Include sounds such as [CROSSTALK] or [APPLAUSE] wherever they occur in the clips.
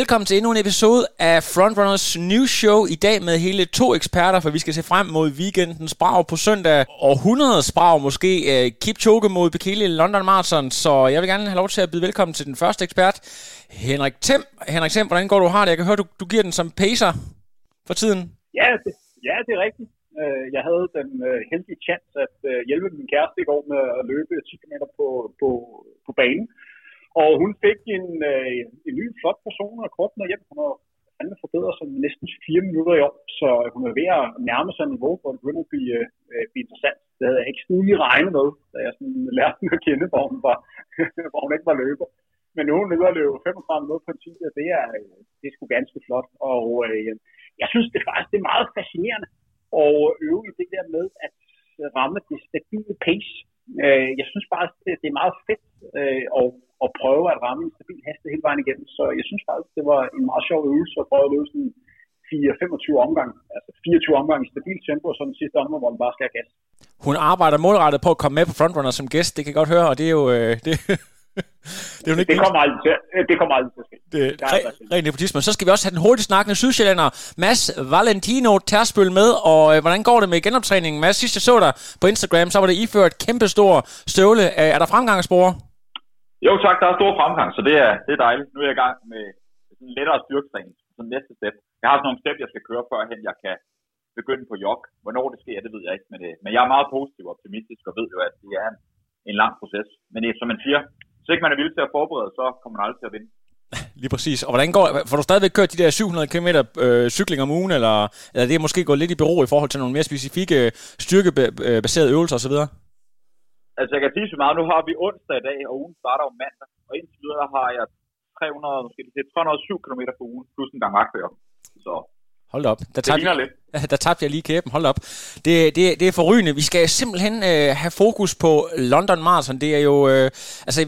Velkommen til endnu en episode af Frontrunners News Show. I dag med hele to eksperter, for vi skal se frem mod weekendens brag på søndag. Og 100 brag måske. Uh, Kipchoge mod Bekele i London Marathon. Så jeg vil gerne have lov til at byde velkommen til den første ekspert. Henrik Thiem. Henrik Thiem, hvordan går du har det? Jeg kan høre, du, du giver den som pacer for tiden. Ja, det, ja, det er rigtigt. Øh, jeg havde den øh, heldige chance at hjælpe min kæreste i går med at løbe 10 km på, på, på banen. Og hun fik en, øh, en ny flot person og kort med hjem. Hun har fandme forbedret sig næsten fire minutter i år, så hun er ved at nærme sig niveau, hvor det begynder at blive, øh, blive interessant. Det havde jeg ikke lige regnet med, da jeg sådan lærte hende at kende, hvor hun, var, [LAUGHS] hvor hun ikke var løber. Men nu er hun nede og løbe 35 minutter på en tid, og det er, øh, det er sgu ganske flot. Og øh, jeg synes det faktisk det er meget fascinerende at øve i det der med at ramme det stabile pace. Øh, jeg synes bare, det, det er meget fedt øh, og at prøve at ramme en stabil hastighed hele vejen igennem. Så jeg synes faktisk, det var en meget sjov øvelse at prøve at løse sådan 4-25 omgang, altså 24 omgang i stabilt tempo, og så den sidste omgang, hvor den bare skal have gas. Hun arbejder målrettet på at komme med på Frontrunner som gæst, det kan jeg godt høre, og det er jo... Øh, det, [LAUGHS] [LAUGHS] det, er ikke det, kommer aldrig til, det kommer aldrig til at ske. Det, re, ren nepotisme. Så skal vi også have den hurtigt snakkende sydsjællander, Mads Valentino Terspøl med, og øh, hvordan går det med genoptræningen? Mads, sidst jeg så dig på Instagram, så var det iført kæmpestor støvle. Øh, er der fremgangsspore? Jo tak, der er stor fremgang, så det er, det er dejligt. Nu er jeg i gang med sådan lettere styrketræning som næste step. Jeg har sådan nogle step, jeg skal køre, førhen jeg kan begynde på jog. Hvornår det sker, det ved jeg ikke, men, det, men jeg er meget positiv og optimistisk og ved jo, at det er en, en lang proces. Men det, som man siger, hvis ikke man er villig til at forberede, så kommer man aldrig til at vinde. [LAUGHS] Lige præcis. Og hvordan går Får du stadigvæk kørt de der 700 km øh, cykling om ugen, eller, eller det er måske gået lidt i bero i forhold til nogle mere specifikke styrkebaserede øvelser osv.? Altså, jeg kan sige så meget. Nu har vi onsdag i dag, og ugen starter om mandag. Og indtil videre har jeg 300, måske det 307 km på ugen, plus en gang markfører. Så Hold op. Der tabte, jeg, [LAUGHS] der tabte jeg lige kæben. Hold op. Det, det, det er forrygende. Vi skal simpelthen øh, have fokus på London Marathon. Det er jo... Øh, altså,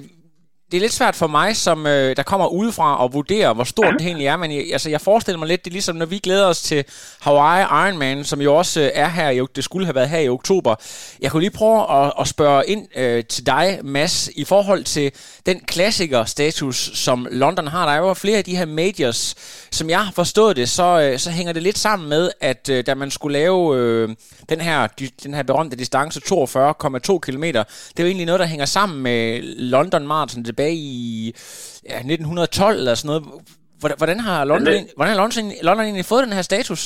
det er lidt svært for mig, som øh, der kommer udefra og vurderer, hvor stort det egentlig er, men jeg, altså, jeg forestiller mig lidt, det er ligesom, når vi glæder os til Hawaii Ironman, som jo også øh, er her, det skulle have været her i oktober. Jeg kunne lige prøve at, at spørge ind øh, til dig, Mads, i forhold til den klassiker-status, som London har. Der er jo flere af de her majors, som jeg har forstået det, så, øh, så hænger det lidt sammen med, at øh, da man skulle lave øh, den, her, den her berømte distance, 42,2 km, det er jo egentlig noget, der hænger sammen med London Marathon tilbage i ja, 1912 eller sådan noget. Hvordan har London, det, hvordan har London, London egentlig fået den her status?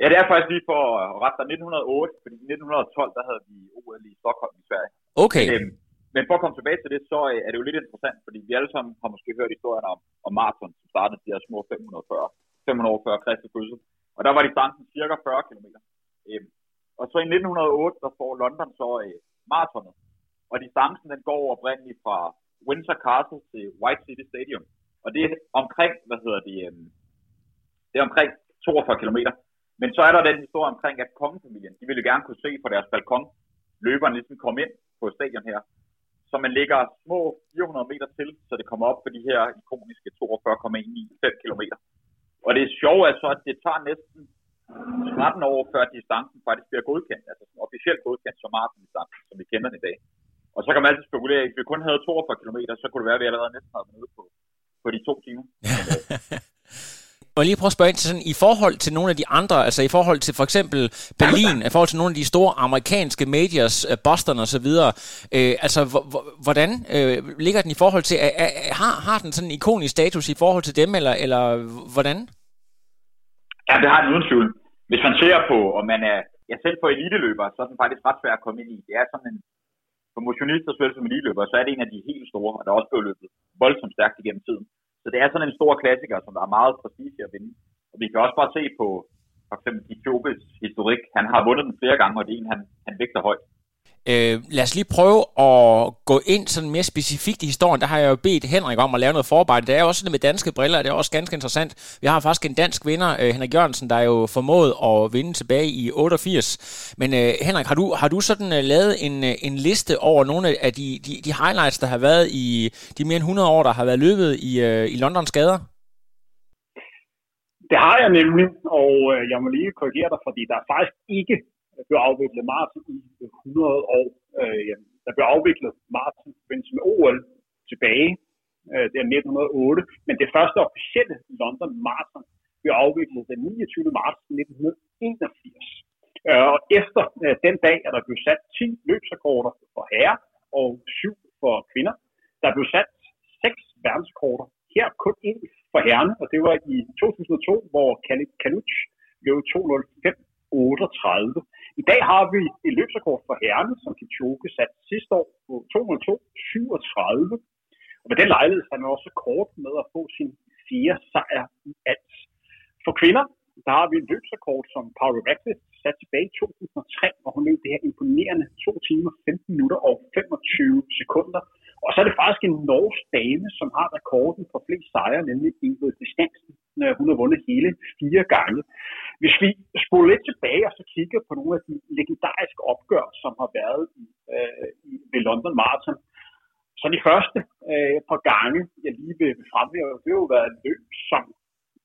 Ja, det er faktisk lige for at rette 1908, fordi i 1912, der havde vi OL i Stockholm i Sverige. Okay. Men, øhm, men for at komme tilbage til det, så er det jo lidt interessant, fordi vi alle sammen har måske hørt historien om, om maraton, som startede de her små 540, 500 før Kristi fødsel. Og der var distancen cirka 40 km. Øhm, og så i 1908, der får London så øh, maratonet. Og distancen den går oprindeligt fra Windsor Castle til White City Stadium. Og det er omkring, hvad hedder det, øhm, det er omkring 42 km. Men så er der den historie omkring, at kongefamilien, de ville gerne kunne se på deres balkon, løberen ligesom kom ind på stadion her. Så man lægger små 400 meter til, så det kommer op på de her ikoniske 42,95 km. Og det er sjovt altså, at det tager næsten 13 år før distancen faktisk bliver godkendt, altså officielt godkendt som maratondistancen, som vi kender den i dag. Og så kan man altid spekulere, at hvis vi kun havde 42 km, så kunne det være, at vi allerede næsten havde nede på, på de to timer. [LAUGHS] Og lige prøve at spørge ind til sådan, i forhold til nogle af de andre, altså i forhold til for eksempel Berlin, i forhold til nogle af de store amerikanske majors, uh, Boston og så videre, øh, altså hvordan øh, ligger den i forhold til, er, er, har, har den sådan en ikonisk status i forhold til dem, eller, eller hvordan? Ja, det har den uden tvivl. Hvis man ser på, om man er, ja selv for eliteløber, så er den faktisk ret svær at komme ind i. Det er sådan en, for motionister såvel som eliteløber, så er det en af de helt store, og der er også blevet løbet voldsomt stærkt igennem tiden. Så det er sådan en stor klassiker, som der er meget prestige at vinde. Og vi kan også bare se på for eksempel Etiopis historik. Han har vundet den flere gange, og det er en, han, han vægter højt. Øh, lad os lige prøve at gå ind sådan mere specifikt i historien. Der har jeg jo bedt Henrik om at lave noget forarbejde. Det er også sådan med danske briller, det er også ganske interessant. Vi har faktisk en dansk vinder, øh, Henrik Jørgensen, der er jo formået at vinde tilbage i 88. Men øh, Henrik, har du, har du sådan øh, lavet en, øh, en liste over nogle af de, de, de highlights, der har været i de mere end 100 år, der har været løbet i, øh, i Londons gader? Det har jeg nemlig, og øh, jeg må lige korrigere dig, fordi der er faktisk ikke blev afviklet maraton i 100 år. Øh, der blev afviklet maraton øh, i forbindelse med OL tilbage øh, det er 1908, men det første officielle London Marathon blev afviklet den 29. marts 1981. Øh, og efter øh, den dag er der blevet sat 10 løbsrekorder for herrer og 7 for kvinder. Der blev sat 6 verdensrekorder. Her kun en for herrerne, og det var i 2002, hvor Kanuch løb 205.38. I dag har vi et løbsrekord for herrerne, som Kipchoge satte sidste år på 202.37. Og med den lejlighed er han også kort med at få sin fjerde sejr i alt. For kvinder, der har vi en løbsrekord, som Paul Radcliffe satte tilbage i 2003, hvor hun løb det her imponerende 2 timer, 15 minutter og 25 sekunder. Og så er det faktisk en norsk dame, som har rekorden for flest sejre, nemlig Ingrid Distansen. Hun har vundet hele fire gange. Hvis vi spoler lidt tilbage og så kigger på nogle af de legendariske opgør, som har været i, øh, i ved London Marathon, så de første øh, par gange, jeg lige vil fremhæve, det har jo været løb, som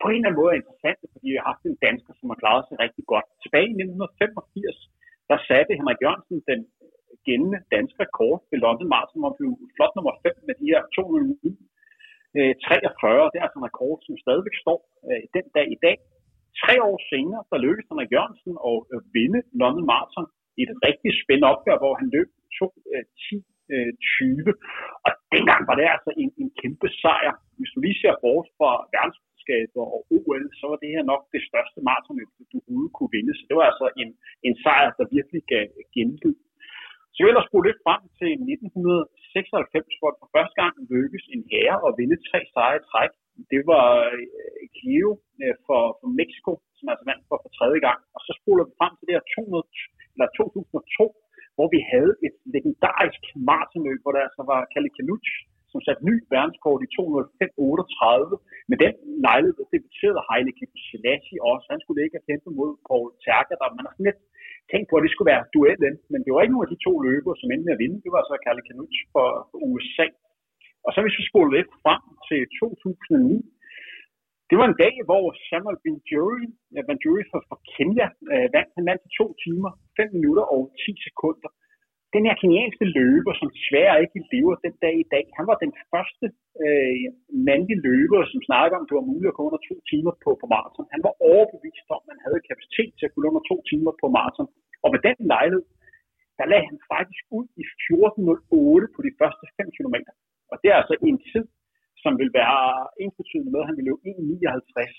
på en eller anden måde er interessant, fordi vi har haft en dansker, som har klaret sig rigtig godt. Tilbage i 1985, der satte Henrik Jørgensen den gældende danske rekord ved London Marathon, hvor blev flot nummer 5 med de her 209 43. Øh, det er altså en rekord, som stadigvæk står øh, den dag i dag. Tre år senere, der lykkedes Henrik Jørgensen at øh, vinde London Marathon i et rigtig spændende opgør, hvor han løb 2.10.20. Øh, øh og dengang var det altså en, en kæmpe sejr. Hvis du lige ser bort fra verdensmesterskaber og OL, så var det her nok det største maratonløb, du overhovedet kunne vinde. Så det var altså en, en sejr, der virkelig gav genlyd. Så jeg vil ellers spole lidt frem til 1996, hvor det for første gang lykkedes en herre at vinde tre sejre i træk. Det var øh, Clio øh, for, for Mexico, som altså vandt for, for tredje gang. Og så spoler vi frem til det her 200, eller 2002, hvor vi havde et legendarisk maratonløb, hvor der altså var Kalle Kanuch, som satte ny verdenskort i 205.38. Med den lejlighed debuterede Heine Selassie også. Han skulle ikke have kæmpet mod Paul Terker, der man har sådan lidt tænkt på, at det skulle være duellen, men det var ikke nogen af de to løbere, som endte med at vinde. Det var så Kalle Kanuch for, for USA. Og så hvis vi spoler lidt frem til 2009, det var en dag, hvor Samuel Banjuri, Banjuri fra, fra Kenya øh, vandt. Han vandt i to timer, 5 minutter og 10 sekunder. Den her kenyanske løber, som desværre ikke lever den dag i dag, han var den første øh, mandlige løber, som snakkede om, at det var muligt at gå under to timer på, på maraton. Han var overbevist om, at man havde kapacitet til at kunne under to timer på maraton. Og med den lejlighed, der lagde han faktisk ud i 14.08 på de første 5 km. Og det er altså en tid, som vil være ensbetydende med, at han ville løbe 1.59.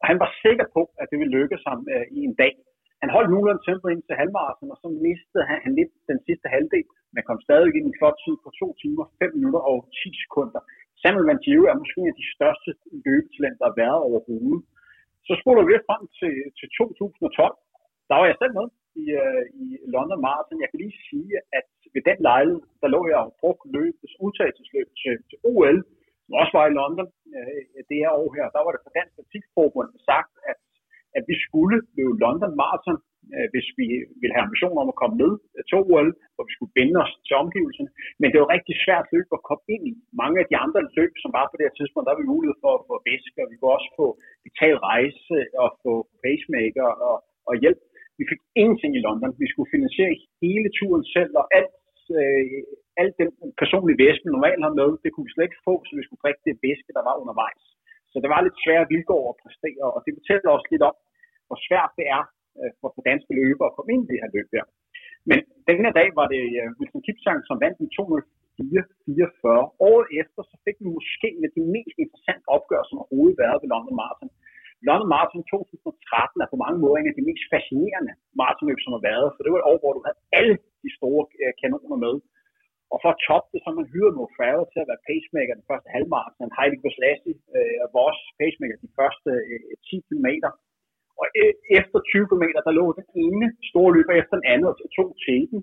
Og han var sikker på, at det ville lykkes ham øh, i en dag. Han holdt nogenlunde tempo ind til halvmarathon, og så mistede han, han lidt den sidste halvdel, men kom stadig ind i en flot tid på 2 timer, 5 minutter og 10 sekunder. Samuel Vantieu er måske en af de største løbetalenter, der har været overhovedet. Så spoler vi frem til, til 2012. Der var jeg selv med i, øh, i London Marathon. Jeg kan lige sige, at ved den lejlighed, der lå jeg og brugte løbets udtagelsesløb øh, til, til OL, som også var i London øh, det her år her. Der var det for Dansk Atletikforbund sagt, at, at vi skulle løbe London Marathon, øh, hvis vi ville have ambitioner om at komme med til OL, hvor vi skulle binde os til omgivelserne. Men det var rigtig svært løb at komme ind i. Mange af de andre løb, som var på det her tidspunkt, der var vi mulighed for at få væske, og vi kunne også få betalt rejse og få pacemaker og, og hjælp vi fik ingenting i London. Vi skulle finansiere hele turen selv, og alt, øh, alt den personlige væske, vi normalt har med, det kunne vi slet ikke få, så vi skulle drikke det væske, der var undervejs. Så det var lidt svære vilkår at præstere, og det fortæller også lidt om, hvor svært det er øh, for, for danske løbere at komme ind i det her løb der. Men den her dag var det øh, Wilson Kipchang, som vandt i 204-44. Året efter, så fik vi måske med de mest interessante opgør, som overhovedet været ved London Marathon. London Marathon 2013 er på mange måder en af de mest fascinerende maratonløb, som har været, for det var et år, hvor du havde alle de store øh, kanoner med. Og for at toppe det, så man hyret Mo Farrell til at være pacemaker den første halvmarathon, Heidi Goslassi øh, var også pacemaker de første øh, 10 km. Og øh, efter 20 km, der lå den ene store løber efter den anden og tog teten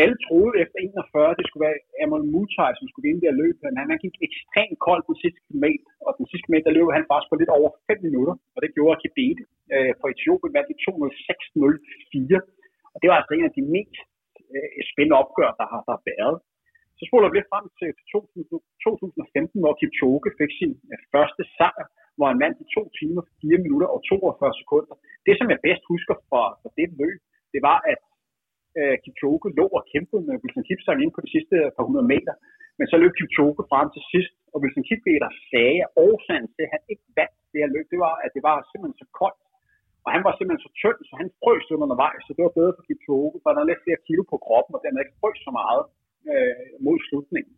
alle troede efter 41, det skulle være Amon Mutai, som skulle vinde det her løb, men han, han gik ekstremt kold på sidste kilometer, og den sidste kilometer løb han faktisk på lidt over 5 minutter, og det gjorde Kibete øh, for Etiopien vandt i 206.04, og det var altså en af de mest øh, spændende opgør, der har, der været. Så spoler vi lidt frem til 2015, hvor Kipchoge fik sin øh, første sejr, hvor han vandt i 2 timer, 4 minutter og 42 sekunder. Det, som jeg bedst husker fra, fra det løb, det var, at øh, Kipchoge lå og kæmpede med Wilson Kipsang ind på de sidste par hundrede meter. Men så løb Kipchoge frem til sidst Og Wilson Kipchoge sagde, at årsagen til, at han ikke vandt det her løb, det var, at det var simpelthen så koldt. Og han var simpelthen så tynd, så han frøs undervejs, så det var bedre for Kipchoge, for han havde lidt flere kilo på kroppen, og dermed ikke frøs så meget øh, mod slutningen.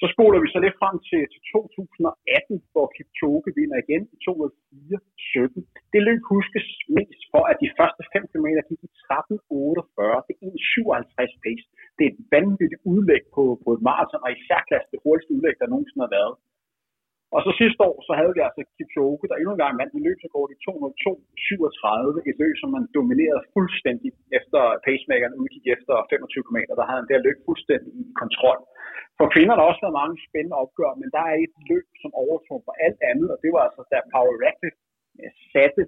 Så spoler vi så lidt frem til, til 2018, hvor Kipchoge vinder igen i 204.17. Det løb huskes mest for, at de første 5 km gik i 13.48. Det er 1.57 pace. Det er et vanvittigt udlæg på, på et maraton, og i særklasse det hurtigste udlæg, der nogensinde har været. Og så sidste år, så havde vi altså Kipchoge, der endnu en gang vandt i løbsrekord i 202.37, et løb, som man dominerede fuldstændig efter pacemakeren udgik efter 25 km. Der havde han der løb fuldstændig i kontrol. For kvinder der har også været mange spændende opgør, men der er et løb, som overtog for alt andet, og det var altså, da Power Radcliffe øh, satte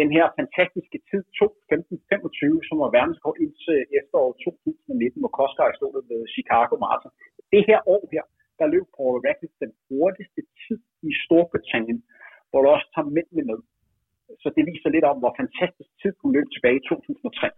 den her fantastiske tid 2.15.25, som var verdenskort indtil efteråret 2019, hvor Koskar stod ved Chicago Marathon. Det her år her, der løb Paul Radcliffe den hurtigste tid i Storbritannien, hvor du også tager mændene med. Så det viser lidt om, hvor fantastisk tid hun løb tilbage i 2003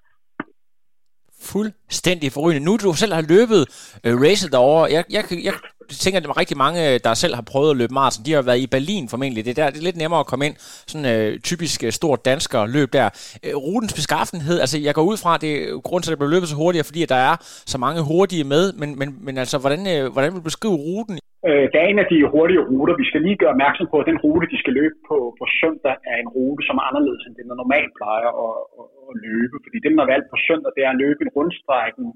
fuldstændig forrygende. Nu du selv har løbet øh, racet derovre, jeg, jeg, jeg tænker, at der er rigtig mange, øh, der selv har prøvet at løbe maraton. De har været i Berlin formentlig. Det er, der, det er lidt nemmere at komme ind. Sådan øh, typisk øh, stort dansker løb der. Øh, rutens beskaffenhed, altså jeg går ud fra, at det er grund til, at det bliver løbet så hurtigt, fordi at der er så mange hurtige med. Men, men, men altså, hvordan, øh, hvordan vil du beskrive ruten Øh, der er en af de hurtige ruter. Vi skal lige gøre opmærksom på, at den rute, de skal løbe på, på søndag, er en rute, som er anderledes end den, der normalt plejer at, at, at løbe. Fordi det, man har valgt på søndag, det er at løbe en rundstrækken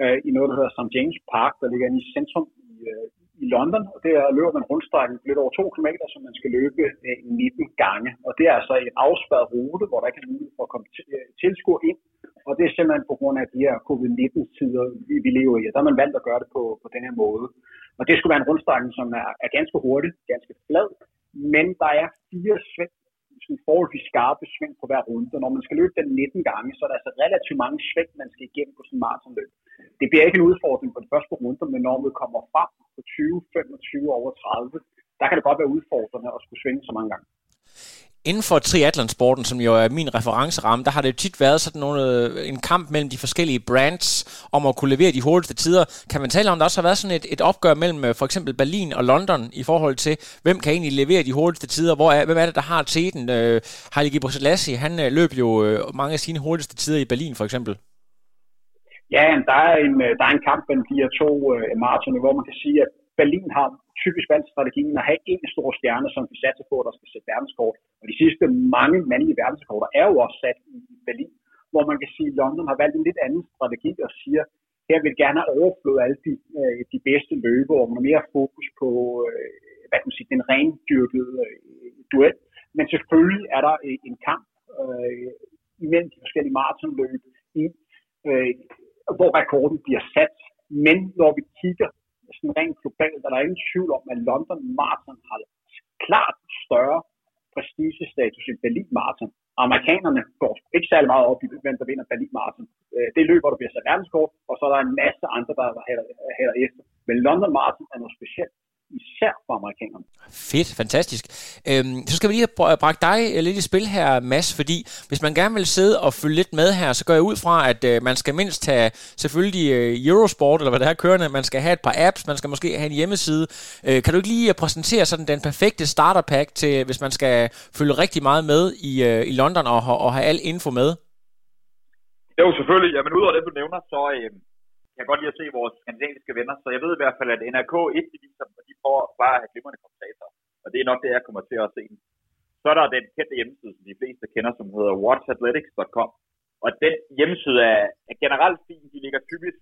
øh, i noget, der hedder St. James Park, der ligger inde i centrum i, øh, i London. Og det er at løbe en rundstrækken lidt over 2 km, som man skal løbe øh, 19 gange. Og det er altså en afspærret rute, hvor der ikke er mulighed for at komme til, øh, tilskuer ind. Og det er simpelthen på grund af de her covid-19-tider, vi, vi lever i. Og der har man valgt at gøre det på, på den her måde. Og det skulle være en rundstrækning, som er, er ganske hurtig, ganske flad, men der er fire sving, sådan forholdsvis skarpe sving på hver runde. Og når man skal løbe den 19 gange, så er der altså relativt mange sving, man skal igennem på sådan en maratonløb. Det bliver ikke en udfordring på den første runde, men når man kommer frem på 20, 25 over 30, der kan det godt være udfordrende at skulle svinge så mange gange. Inden for triathlonsporten, som jo er min referenceramme, der har det jo tit været sådan nogle, øh, en kamp mellem de forskellige brands om at kunne levere de hurtigste tider. Kan man tale om, der også har været sådan et, et opgør mellem øh, for eksempel Berlin og London i forhold til, hvem kan egentlig levere de hurtigste tider? Hvor er, hvem er det, der har teten? Øh, Haile Gebrselassie, han øh, løb jo øh, mange af sine hurtigste tider i Berlin for eksempel. Ja, der er en, der er en kamp mellem de her to øh, maratoner, hvor man kan sige, at Berlin har typisk valgt strategien at have en stor stjerne, som vi satser på, der skal sætte verdenskort. Og de sidste mange mandlige verdenskorter er jo også sat i Berlin, hvor man kan sige, at London har valgt en lidt anden strategi og siger, her vil gerne have alle de, øh, de bedste løber, og mere fokus på øh, hvad kan man sige, den rendyrkede øh, duel. Men selvfølgelig er der øh, en kamp øh, imellem de forskellige maratonløb i, øh, hvor rekorden bliver sat. Men når vi kigger sådan rent globalt, der er der ingen tvivl om, at London Marathon har klart større prestigestatus end Berlin Marathon. Amerikanerne går ikke særlig meget op i, hvem der vinder Berlin Marathon. Øh, det løber, der bliver sat verdenskort, og så er der en masse andre, der hælder efter. Men London Marathon er noget specielt især for amerikanerne. Fedt, fantastisk. Øhm, så skal vi lige have bragt dig øh, lidt i spil her, Mads, fordi hvis man gerne vil sidde og følge lidt med her, så går jeg ud fra, at øh, man skal mindst have selvfølgelig øh, Eurosport, eller hvad det er kørende, man skal have et par apps, man skal måske have en hjemmeside. Øh, kan du ikke lige øh, præsentere sådan den perfekte starter pack til, hvis man skal følge rigtig meget med i, øh, i London og, og have al info med? Jo, selvfølgelig. Jamen, udover det, du nævner, så, øh, kan godt lide at se vores skandinaviske venner, så jeg ved i hvert fald, at NRK 1 de viser og de bare at have glimrende kommentatorer. Og det er nok det, jeg kommer til at se. Så er der den kendte hjemmeside, som de fleste kender, som hedder watchathletics.com. Og den hjemmeside er, er generelt fin. De ligger typisk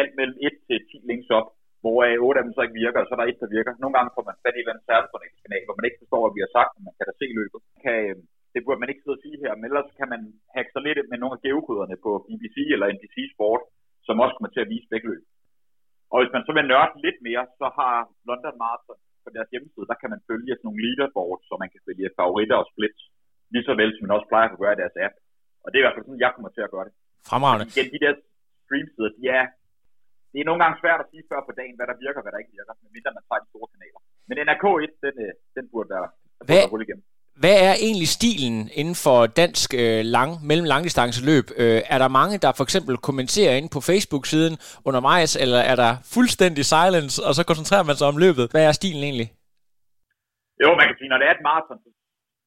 alt mellem 1 til 10 links op, hvor 8 af dem så ikke virker, og så er der et, der virker. Nogle gange får man fat i en eller anden særlig kanal, hvor man ikke forstår, hvad vi har sagt, men man kan da se løbet. Kan, øh, det burde man ikke sidde og sige her, men ellers kan man hacke sig lidt med nogle af geokoderne på BBC eller NBC Sport, som også kommer til at vise begge løb. Og hvis man så vil nørde lidt mere, så har London Marathon på deres hjemmeside, der kan man følge sådan nogle leaderboards, så man kan vælge favoritter og splits, lige så vel som man også plejer at gøre i deres app. Og det er i hvert fald sådan, jeg kommer til at gøre det. Fremragende. Igen, de der streamsider, de er, det er nogle gange svært at sige før på dagen, hvad der virker og hvad der ikke virker, medmindre man tager de store kanaler. Men NRK1, den, øh, den burde være, der hvad. Hvad er egentlig stilen inden for dansk øh, lang, mellem langdistanceløb? Øh, er der mange, der for eksempel kommenterer ind på Facebook-siden undervejs, eller er der fuldstændig silence, og så koncentrerer man sig om løbet? Hvad er stilen egentlig? Jo, man kan sige, når det er et maraton,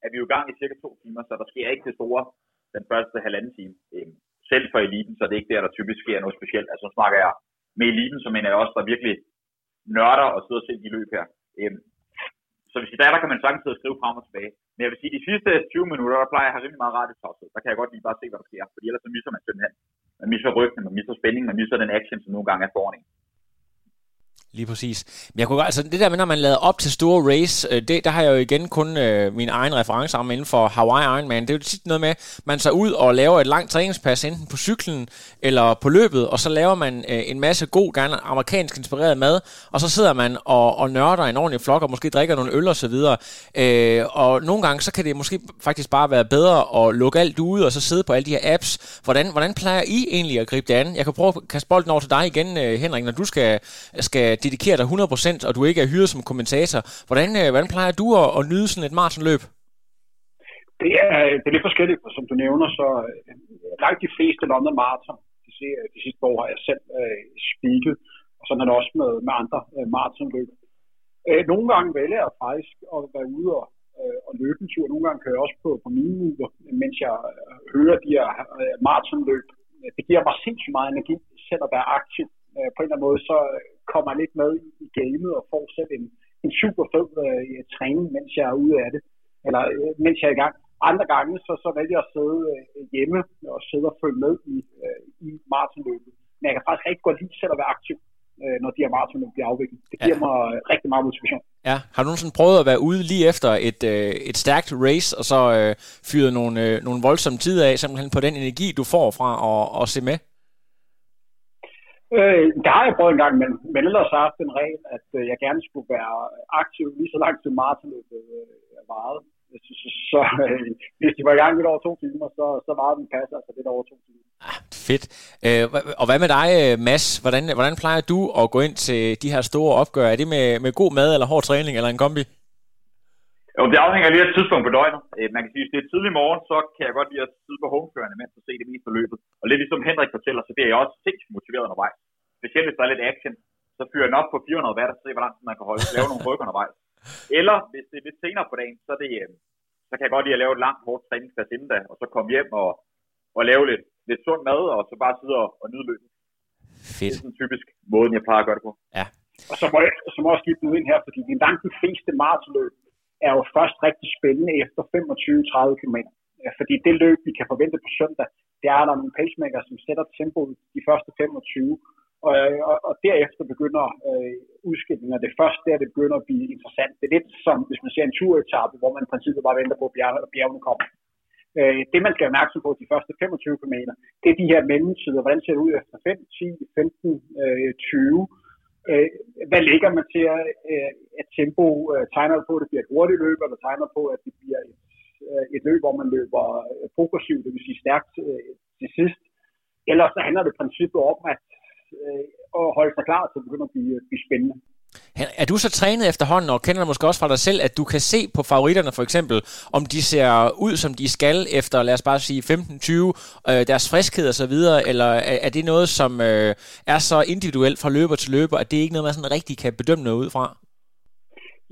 er vi jo i gang i cirka to timer, så der sker ikke det store den første halvanden time. Øhm, selv for eliten, så det er ikke der, der typisk sker noget specielt. Altså, så snakker jeg med eliten, som mener jeg også, der virkelig nørder og sidder og ser de løb her. Øhm, så hvis der, der kan man sagtens sidde og skrive frem og tilbage. Men jeg vil sige, de sidste 20 minutter, der plejer jeg at have rimelig meget radiotosset. Der kan jeg godt lige bare se, hvad der sker. Fordi ellers så misser man simpelthen. Man misser ryggen, man misser spændingen, man misser den action, som nogle gange er foran en. Lige præcis. Men jeg kunne, altså det der med, når man lader op til store race, øh, det, der har jeg jo igen kun øh, min egen referenceramme inden for Hawaii Ironman. Det er jo tit noget med, man så ud og laver et langt træningspas, enten på cyklen eller på løbet, og så laver man øh, en masse god, gerne amerikansk inspireret mad, og så sidder man og, og nørder en ordentlig flok, og måske drikker nogle øl og så videre. Øh, og nogle gange, så kan det måske faktisk bare være bedre at lukke alt ud, og så sidde på alle de her apps. Hvordan, hvordan plejer I egentlig at gribe det an? Jeg kan prøve at kaste bolden over til dig igen, øh, Henrik, når du skal, skal dedikerer dig 100%, og du ikke er hyret som kommentator. Hvordan, øh, hvordan plejer du at, at nyde sådan et maratonløb? Det er, øh, det er lidt forskelligt, som du nævner, så øh, langt de fleste London Marathon, de, de sidste år har jeg selv øh, speaket, og sådan er det også med, med andre øh, maratonløb. Øh, nogle gange vælger jeg faktisk at være ude og, øh, og løbe en tur. Nogle gange kører jeg også på, på mine uger, mens jeg hører de her øh, maratonløb. Det giver mig sindssygt meget energi selv at være aktiv. Øh, på en eller anden måde, så kommer lidt med i gamet og får selv en, en super fed øh, træning, mens jeg er ude af det, eller øh, mens jeg er i gang. Andre gange, så, så vælger jeg at sidde øh, hjemme og sidde og følge med i, øh, i maratonløbet. Men jeg kan faktisk rigtig godt lide selv at være aktiv, øh, når de her maratonløb bliver afviklet. Det giver ja. mig rigtig meget motivation. Ja, har du nogensinde prøvet at være ude lige efter et, øh, et stærkt race, og så øh, fyret nogle, øh, nogle voldsomme tider af, simpelthen på den energi, du får fra at, at se med? Øh, der har jeg prøvet en gang, men, men ellers har jeg haft en regel, at øh, jeg gerne skulle være aktiv lige så langt til maratonløbet øh, varede. Så, så, så øh, hvis de var i gang lidt over to timer, så, så var den passer altså lidt over to timer. Ah, fedt. Øh, og hvad med dig, øh, Mads? Hvordan, hvordan plejer du at gå ind til de her store opgør? Er det med, med god mad eller hård træning eller en kombi? Jo, det afhænger lige af tidspunkt på døgnet. Øh, man kan sige, hvis det er tidlig morgen, så kan jeg godt lide at sidde på homekørende, mens jeg se det meste løbet. Og lidt ligesom Henrik fortæller, så bliver jeg også sindssygt motiveret undervejs. Specielt hvis der er lidt action, så fyrer jeg op på 400 watt og se, hvor langt man kan holde, lave nogle rykker undervejs. Eller hvis det er lidt senere på dagen, så, det, øh, så kan jeg godt lide at lave et langt, hårdt træningspas inden da, og så komme hjem og, og lave lidt, lidt sund mad, og så bare sidde og, og nyde løbet. Fedt. Det er sådan typisk måden, jeg plejer at gøre det på. Ja. Og så må jeg, så må jeg skifte nu ind her, fordi det langt de fleste maratonløb, er jo først rigtig spændende efter 25-30 km. Øh, fordi det løb, vi kan forvente på søndag, det er, der nogle pacemaker, som sætter tempoet de første 25, og, øh, og, og derefter begynder øh, udskillingen, og det første der, det begynder at blive interessant. Det er lidt som, hvis man ser en turetappe, hvor man i princippet bare venter på, at bjergene, bjergene kommer. Øh, det, man skal være opmærksom på de første 25 km, det er de her mellemtider. Hvordan ser det ud efter 5, 10, 15, øh, 20? Øh, hvad lægger man til at, øh, at tempo? Øh, tegner på, at det bliver et hurtigt løb, eller tegner på, at det bliver et, øh, et løb, hvor man løber øh, progressivt, det vil sige stærkt øh, til sidst? Ellers så handler det princippet om at, øh, at holde sig klar til at begynde at blive, blive spændende. Er du så trænet efterhånden, og kender måske også fra dig selv, at du kan se på favoritterne for eksempel, om de ser ud, som de skal efter, lad os bare sige 15-20, øh, deres friskhed og så videre, eller er, er det noget, som øh, er så individuelt fra løber til løber, at det ikke er noget, man sådan rigtig kan bedømme noget ud fra?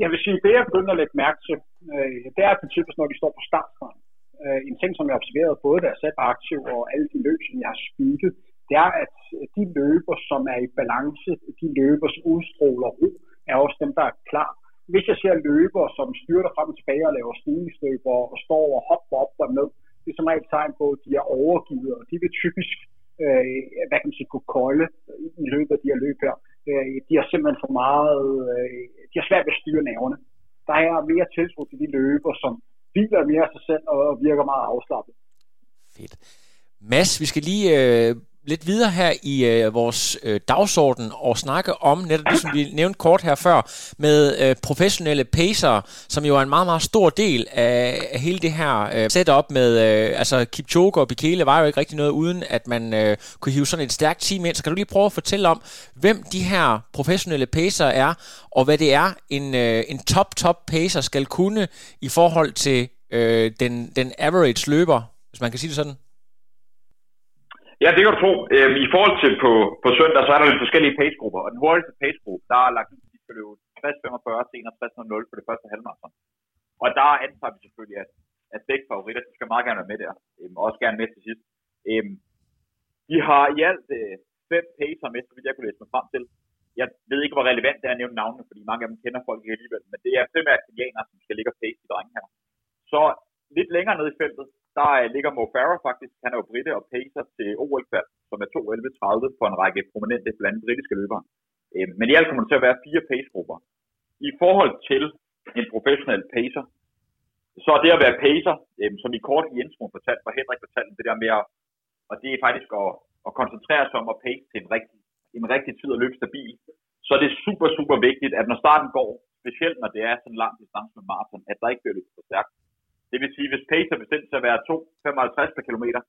Jeg vil sige, det jeg begynder at lægge mærke til, øh, det er typisk, når de står på startstregen. Øh, en ting, som jeg har observeret, både da jeg selv var aktiv og alle de løb, som jeg har speedet, det er, at de løber, som er i balance, de løber, som udstråler ro, er også dem, der er klar. Hvis jeg ser løber, som styrter frem og tilbage og laver stigningsløber og står og hopper op og ned, det er som regel tegn på, at de er overgivet, og de vil typisk øh, hvad kan man sige, kunne kolde i løbet af de her løb her. Øh, de har simpelthen for meget, øh, de har svært ved at styre nerverne. Der er mere tiltro til de løber, som hviler mere af sig selv og virker meget afslappet. Fedt. Mads, vi skal lige øh, lidt videre her i øh, vores øh, dagsorden og snakke om, netop det som vi nævnte kort her før, med øh, professionelle pacer, som jo er en meget, meget stor del af, af hele det her øh, setup med, øh, altså Kipchoge og Bekele var jo ikke rigtig noget, uden at man øh, kunne hive sådan et stærkt team ind. Så kan du lige prøve at fortælle om, hvem de her professionelle pacer er, og hvad det er, en, øh, en top, top pacer skal kunne i forhold til øh, den, den average løber, hvis man kan sige det sådan? Ja, det kan du tro. Øhm, I forhold til på, på søndag, så er der lidt forskellige pacegrupper. Og den hurtigste pacegruppe, der er lagt ud, at de skal løbe 60-45 til 61-0 på det første halvmarathon. Og der antager vi selvfølgelig, at, at begge favoritter, de skal meget gerne være med der. Øhm, også gerne med til sidst. Øhm, de har i alt øh, fem pacer med, så vidt jeg kunne læse mig frem til. Jeg ved ikke, hvor relevant det er at nævne navnene, fordi mange af dem kender folk ikke alligevel. Men det er primært kenianer, som skal ligge og pace de drenge her. Så lidt længere ned i feltet, der øh, ligger Mo Farah faktisk. Han er jo britte og pacer til ol som er 2.11.30 på en række prominente blandt britiske løbere. Øhm, men i alt kommer der til at være fire pacegrupper. I forhold til en professionel pacer, så er det at være pacer, øhm, som i kort i introen fortalt, hvor Henrik fortalte det der med at, og det er faktisk at, at koncentrere sig om at pace til en rigtig, en rigtig tid at løbe stabil, så er det super, super vigtigt, at når starten går, specielt når det er sådan en lang distance med maraton, at der ikke bliver løbet for stærkt. Det vil sige, hvis pace er bestemt til at være 2,55 per kilometer,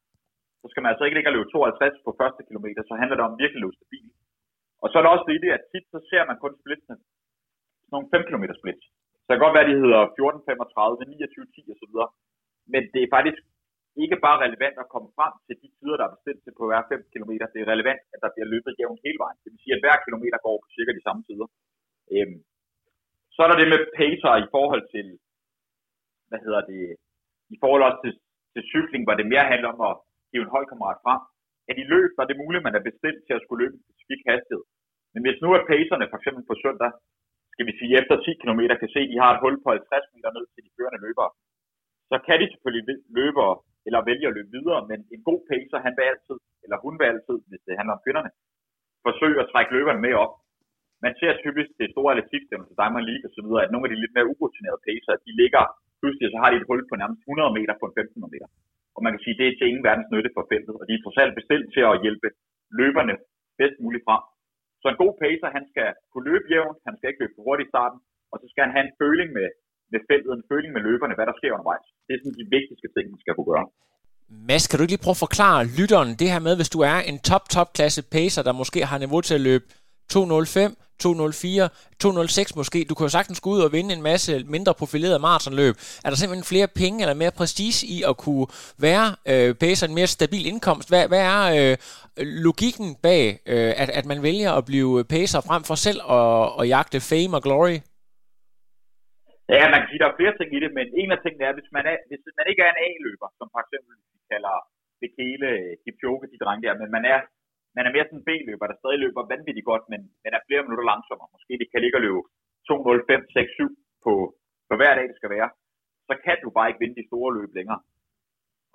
så skal man altså ikke ligge og løbe 52 på første kilometer, så handler det om virkelig at løbe stabil. Og så er der også det i det, at tit så ser man kun splitsene, sådan nogle 5 km splits. Så det kan godt være, at de hedder 14, 35, 29, 10 osv. Men det er faktisk ikke bare relevant at komme frem til de tider, der er bestemt til på hver 5 km. Det er relevant, at der bliver løbet jævnt hele vejen. Det vil sige, at hver kilometer går på cirka de samme tider. Øhm. Så er der det med pacer i forhold til hvad hedder det, i forhold også til, til cykling, hvor det mere handler om at give en holdkammerat frem. At i løb, så er det muligt, at man er bestilt til at skulle løbe en specifik hastighed. Men hvis nu er pacerne, for eksempel på søndag, skal vi sige efter 10 km, kan se, at de har et hul på 50 meter ned til de førende løbere, så kan de selvfølgelig løbe eller vælge at løbe videre, men en god pacer, han vil altid, eller hun vil altid, hvis det handler om kvinderne, forsøge at trække løberne med op. Man ser typisk det store atletikstævne til Diamond League osv., at nogle af de lidt mere urutinerede pacer, de ligger pludselig så har de et hul på nærmest 100 meter på en 1500 meter. Og man kan sige, at det er til ingen verdens nytte for feltet, og de er trods alt bestilt til at hjælpe løberne bedst muligt frem. Så en god pacer, han skal kunne løbe jævnt, han skal ikke løbe for hurtigt i starten, og så skal han have en føling med, med feltet, en føling med løberne, hvad der sker undervejs. Det er sådan de vigtigste ting, man skal kunne gøre. Mads, kan du ikke lige prøve at forklare lytteren det her med, hvis du er en top, top klasse pacer, der måske har niveau til at løbe 205, 204, 206 måske. Du kan jo sagtens gå ud og vinde en masse mindre profilerede maratonløb. Er der simpelthen flere penge eller mere prestige i at kunne være øh, pacer en mere stabil indkomst? Hvad, hvad er øh, logikken bag, øh, at, at man vælger at blive pacer frem for selv at, at jagte fame og glory? Ja, man kan sige, der er flere ting i det, men en af tingene er, hvis man, er, hvis man ikke er en A-løber, som for eksempel vi kalder Bekele, Kipchoge, de drenge der, men man er man er mere sådan en B-løber, der stadig løber vanvittigt godt, men, men er flere minutter langsommere. Måske det kan ligge og løbe 2.05, 6, 7 på, på hver dag, det skal være. Så kan du bare ikke vinde de store løb længere.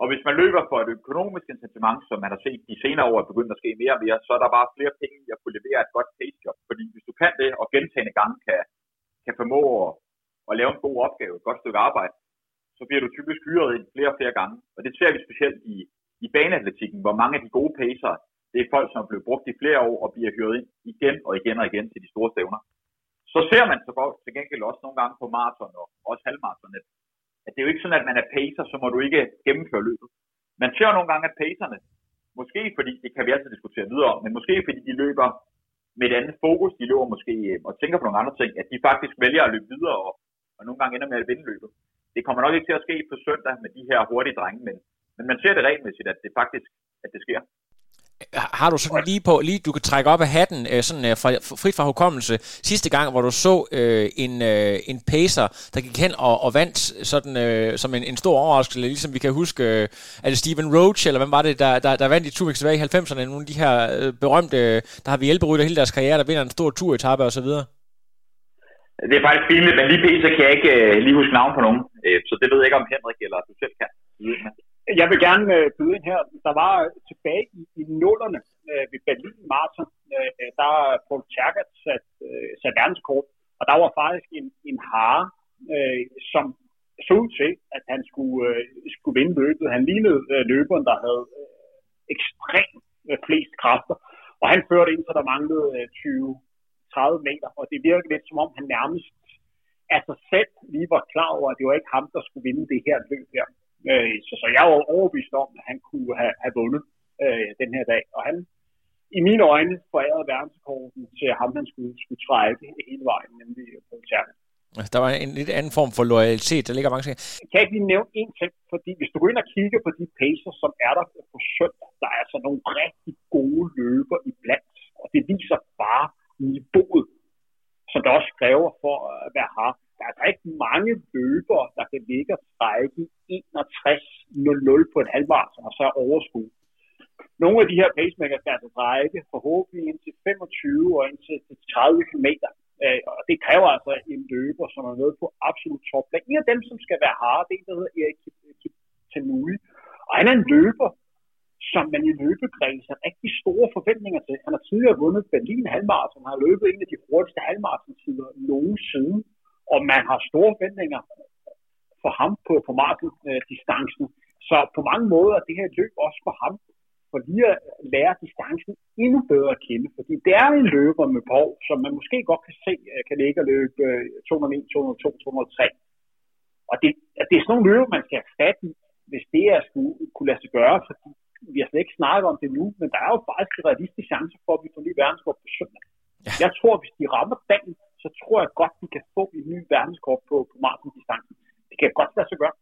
Og hvis man løber for et økonomisk incitament, som man har set de senere år er begyndt at ske mere og mere, så er der bare flere penge i at kunne levere et godt pace job. Fordi hvis du kan det, og gentagende gange kan, kan formå at, at lave en god opgave, et godt stykke arbejde, så bliver du typisk hyret ind flere og flere gange. Og det ser vi specielt i, i baneatletikken, hvor mange af de gode pacer, det er folk, som er blevet brugt i flere år og bliver hyret ind igen og igen og igen til de store stævner. Så ser man så godt til gengæld også nogle gange på maraton og også halvmaraton, at, at det er jo ikke sådan, at man er pacer, så må du ikke gennemføre løbet. Man ser nogle gange, at pacerne, måske fordi, det kan vi altid diskutere videre om, men måske fordi de løber med et andet fokus, de løber måske øh, og tænker på nogle andre ting, at de faktisk vælger at løbe videre og, og nogle gange ender med at vinde løbet. Det kommer nok ikke til at ske på søndag med de her hurtige drenge, men, men man ser det regelmæssigt, at det faktisk at det sker. Har du sådan lige på, lige du kan trække op af hatten, øh, sådan øh, fra, frit fra hukommelse, sidste gang, hvor du så øh, en, øh, en pacer, der gik hen og, og vandt sådan, øh, som en, en stor overraskelse, ligesom vi kan huske, øh, er det Steven Roach, eller hvem var det, der, der, der vandt i Turmix tilbage i 90'erne, nogle af de her øh, berømte, der har vi hjælperytter hele deres karriere, der vinder en stor turetappe og så videre? Det er faktisk fint, men lige pacer kan jeg ikke øh, lige huske navn på nogen, øh, så det ved jeg ikke, om Henrik eller du selv kan. Jeg vil gerne øh, byde ind her. Der var øh, tilbage i, i nullerne øh, ved Berlin Marathon, øh, der Paul Tergat sat, øh, sat verdenskort, og der var faktisk en, en hare, øh, som så ud til, at han skulle, øh, skulle vinde løbet. Han lignede øh, løberen, der havde øh, ekstremt øh, flest kræfter, og han førte ind, så der manglede øh, 20-30 meter, og det virkede lidt som om, han nærmest af sig selv lige var klar over, at det var ikke ham, der skulle vinde det her løb her. Øh, så, så jeg var overbevist om, at han kunne have, have vundet øh, den her dag. Og han, i mine øjne, forærede verdensrekorden til ham, han skulle, skulle trække hele vejen, nemlig på Tjernet. Der var en lidt anden form for loyalitet, der ligger mange ting. Jeg kan ikke lige nævne en ting, fordi hvis du går ind og kigger på de pacer, som er der på søndag, der er altså nogle rigtig gode løber i blandt, og det viser bare niveauet, som der også kræver for at være her. Der er altså ikke mange løbere, der kan ligge og trække 61-0 på en halvmarathon og så overskud. Nogle af de her pacemakers skal altså trække forhåbentlig indtil 25 og indtil 30 km. Øh, og det kræver altså en løber, som er noget på absolut top. Der en af dem, som skal være harde, det er en, der hedder Erik Tanui. Og han er en løber, som man i løbekreds har rigtig store forventninger til. Han har tidligere vundet Berlin halvmarathon, han har løbet en af de hurtigste halvmarathon-tider nogensinde, og man har store forventninger for ham på, på marathon-distancen. Så på mange måder er det her løb også for ham, for lige at lære distancen endnu bedre at kende. Fordi det er en løber med på, som man måske godt kan se, øh, kan ligge og løbe 201, 202, 203. Og det, det er sådan nogle løber, man skal have fat i, hvis det er skulle kunne lade sig gøre, fordi vi har slet ikke snakket om det nu, men der er jo faktisk en realistisk chance for, at vi får ny verdenskort på søndag. Ja. Jeg tror, hvis de rammer dagen, så tror jeg godt, vi kan få en ny verdenskort på, på maratondistancen. Det kan godt lade sig gøre.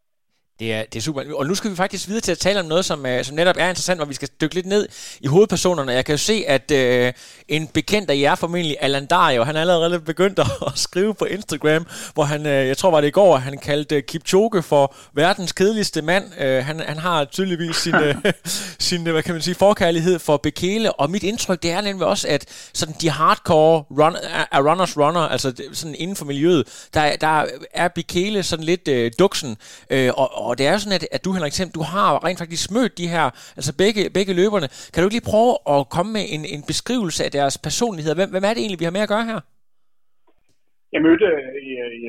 Det er, det er super. Og nu skal vi faktisk videre til at tale om noget, som, uh, som netop er interessant, hvor vi skal dykke lidt ned i hovedpersonerne. Jeg kan jo se, at uh, en bekendt af jer formentlig, Alan Dario, han er allerede begyndt at, [LAUGHS] at skrive på Instagram, hvor han, uh, jeg tror var det i går, han kaldte Kipchoge for verdens kedeligste mand. Uh, han, han har tydeligvis sin, uh, [LAUGHS] sin hvad kan man sige, forkærlighed for Bekele, og mit indtryk, det er nemlig også, at sådan de hardcore run, er runners runner, altså sådan inden for miljøet, der, der er Bekele sådan lidt uh, duksen, uh, og, og det er jo sådan, at, at du, Henrik Thiem, du har rent faktisk mødt de her, altså begge, begge løberne. Kan du ikke lige prøve at komme med en, en beskrivelse af deres personligheder? Hvem, hvem er det egentlig, vi har med at gøre her? Jeg mødte øh, i, øh, i,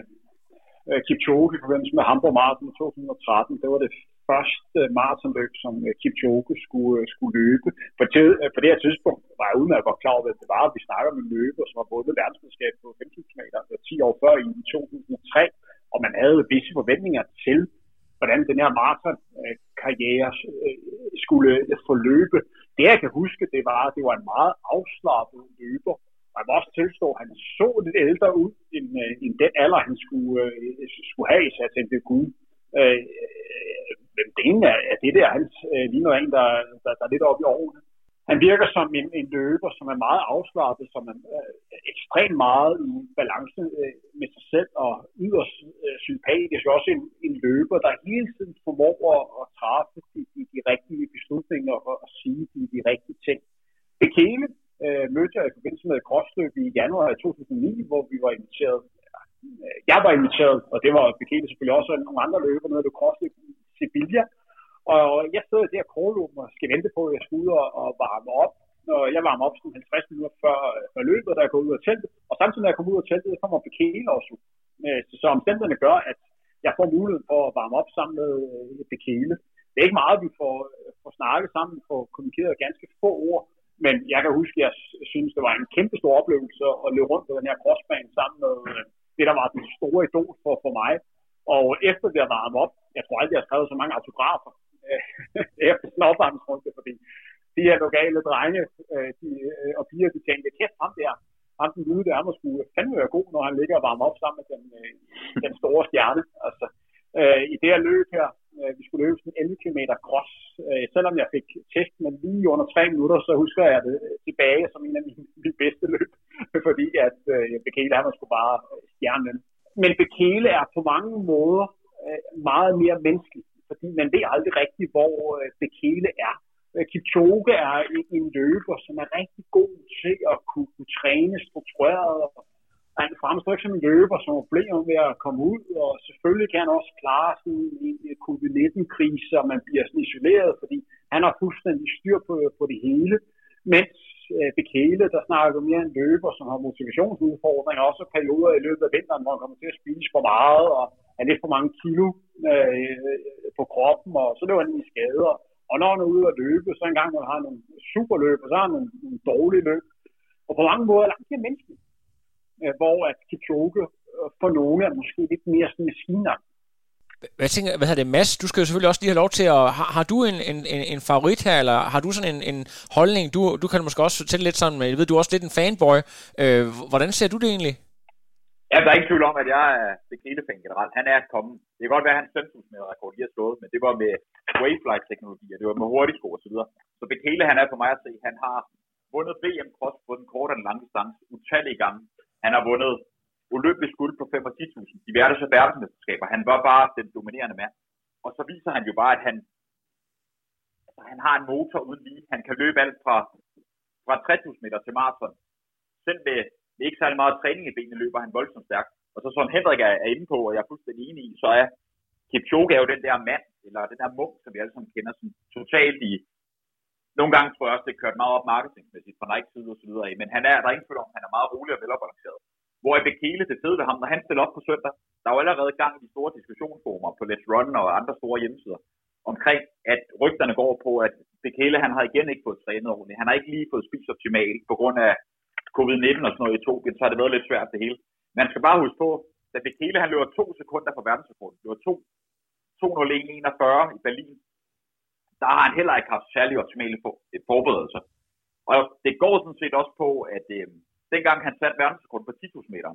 i Kipchoge i forbindelse med Hamburg Marathon 2013. Det var det første maratonløb, som Kipchoge skulle, skulle løbe. På, til, på det her tidspunkt var jeg udmærket godt klar over, hvad det var, vi snakker om en løber, som har vundet verdensmesterskab på 5.000 meter 10 år før i 2003, og man havde visse forventninger til, hvordan den her maratonkarriere øh, skulle øh, forløbe. Det jeg kan huske, det var, at det var en meget afslappet løber. Og jeg må også tilstå, at han så lidt ældre ud, end, øh, end den alder, han skulle, skulle have, så jeg tænkte, gud. hvem det ene af det der, han ligner en, der, der, der er lidt oppe i årene han virker som en, en løber, som er meget afslappet, som er øh, ekstremt meget i balance øh, med sig selv og yderst øh, sympatisk. Også en, en løber, der hele tiden formår at træffe de, de, de rigtige beslutninger og at sige de, de rigtige ting. Bekele øh, mødte jeg i forbindelse med krossløb i januar 2009, hvor vi var inviteret. Øh, jeg var inviteret, og det var Bekele selvfølgelig også, og nogle andre løber, noget af det krossløb i Sevilla, og jeg sidder der i og skal vente på, at jeg skal ud og, og varme op. Og jeg varmer op sådan 50 minutter før, øh, før løbet, da jeg går ud af teltet. Og samtidig, når jeg kommer ud af teltet, så kommer Bekele også ud. Øh, så, så omstændighederne gør, at jeg får mulighed for at varme op sammen med øh, Bekele. Det er ikke meget, vi får, får snakket sammen, får kommunikeret ganske få ord. Men jeg kan huske, at jeg synes, det var en kæmpe stor oplevelse at løbe rundt på den her crossbane sammen med det, der var den store idol for, for mig. Og efter det at varme op, jeg tror aldrig, jeg har skrevet så mange autografer Øh, [LAUGHS] efter sådan en opvarmningsrunde, fordi de her lokale drenge øh, de, øh, og piger, de tænkte, kæft ham der, ham den lyde der, må skulle fandme være god, når han ligger og varmer op sammen med den, øh, den store stjerne. Altså, øh, I det her løb her, øh, vi skulle løbe sådan 11 km cross, øh, selvom jeg fik test med lige under 3 minutter, så husker jeg det øh, tilbage som en af mine, [LAUGHS] mine bedste løb, [LAUGHS] fordi at øh, Bekele, han var sgu bare øh, stjernen. Men Bekele er på mange måder øh, meget mere menneskelig fordi man ved aldrig rigtigt, hvor øh, Bekele er. Øh, Kipchoge er en løber, som er rigtig god til at kunne, kunne træne struktureret. Han fremstår ikke som en løber, som er problemer med at komme ud, og selvfølgelig kan han også klare sådan en covid-19-krise, og man bliver sådan isoleret, fordi han har fuldstændig styr på, på det hele. Mens øh, Bekele, der snakker mere en løber, som har motivationsudfordringer, også perioder i løbet af vinteren, hvor han kommer til at spise for meget, og er lidt for mange kilo øh, på kroppen, og så løber han i skader. Og når han er ude at løbe, så en gang, når han har nogle superløb, og så har han nogle, nogle dårlige løb. Og på mange måder er langt mere menneskeligt. Øh, hvor at Kipchoge øh, for nogle er måske lidt mere sådan maskiner. Hvad tænker, hvad hedder det, Mads? Du skal jo selvfølgelig også lige have lov til at... Har, har du en, en, en, favorit her, eller har du sådan en, en holdning? Du, du kan måske også fortælle lidt sådan, jeg ved, du er også lidt en fanboy. Øh, hvordan ser du det egentlig? Ja, der er ikke tvivl om, at jeg er Bekele-fan generelt. Han er kommet. Det kan godt være, at hans 5.000 meter rekord lige har slået, men det var med waveflight-teknologi, og det var med hurtigsko og så videre. Så Bekele, han er for mig at se, han har vundet VM Cross på den korte og den lange distance utallige gange. Han har vundet olympisk guld på 5 og 10.000. De så verdensmesterskaber. Han var bare den dominerende mand. Og så viser han jo bare, at han, altså, han har en motor uden lige. Han kan løbe alt fra, fra 3.000 meter til maraton. Selv med, med ikke særlig meget træning i benene løber han voldsomt stærkt. Og så som Henrik er, er inde på, og jeg er fuldstændig enig i, så er Kipchoge er jo den der mand, eller den der munk, som vi alle sammen kender, som totalt i, nogle gange tror jeg også, det kørt meget op marketingmæssigt fra Nike side og så videre. Men han er, der er ingen tvivl om, han er meget rolig og velafbalanceret. Hvor i Bekele det fede ved ham, når han stiller op på søndag, der er jo allerede gang i de store diskussionsformer på Let's Run og andre store hjemmesider, omkring at rygterne går på, at Bekele han har igen ikke fået trænet ordentligt. Han har ikke lige fået spist optimalt på grund af covid-19 og sådan noget i Tokyo, så har det været lidt svært det hele. Man skal bare huske på, at Bekele han løber to sekunder fra verdensrekorden. Det var 2, 2.01.41 i Berlin. Der har han heller ikke haft særlig optimale øh, forberedelser. Og det går sådan set også på, at øh, dengang han satte verdensrekorden på 10.000 meter,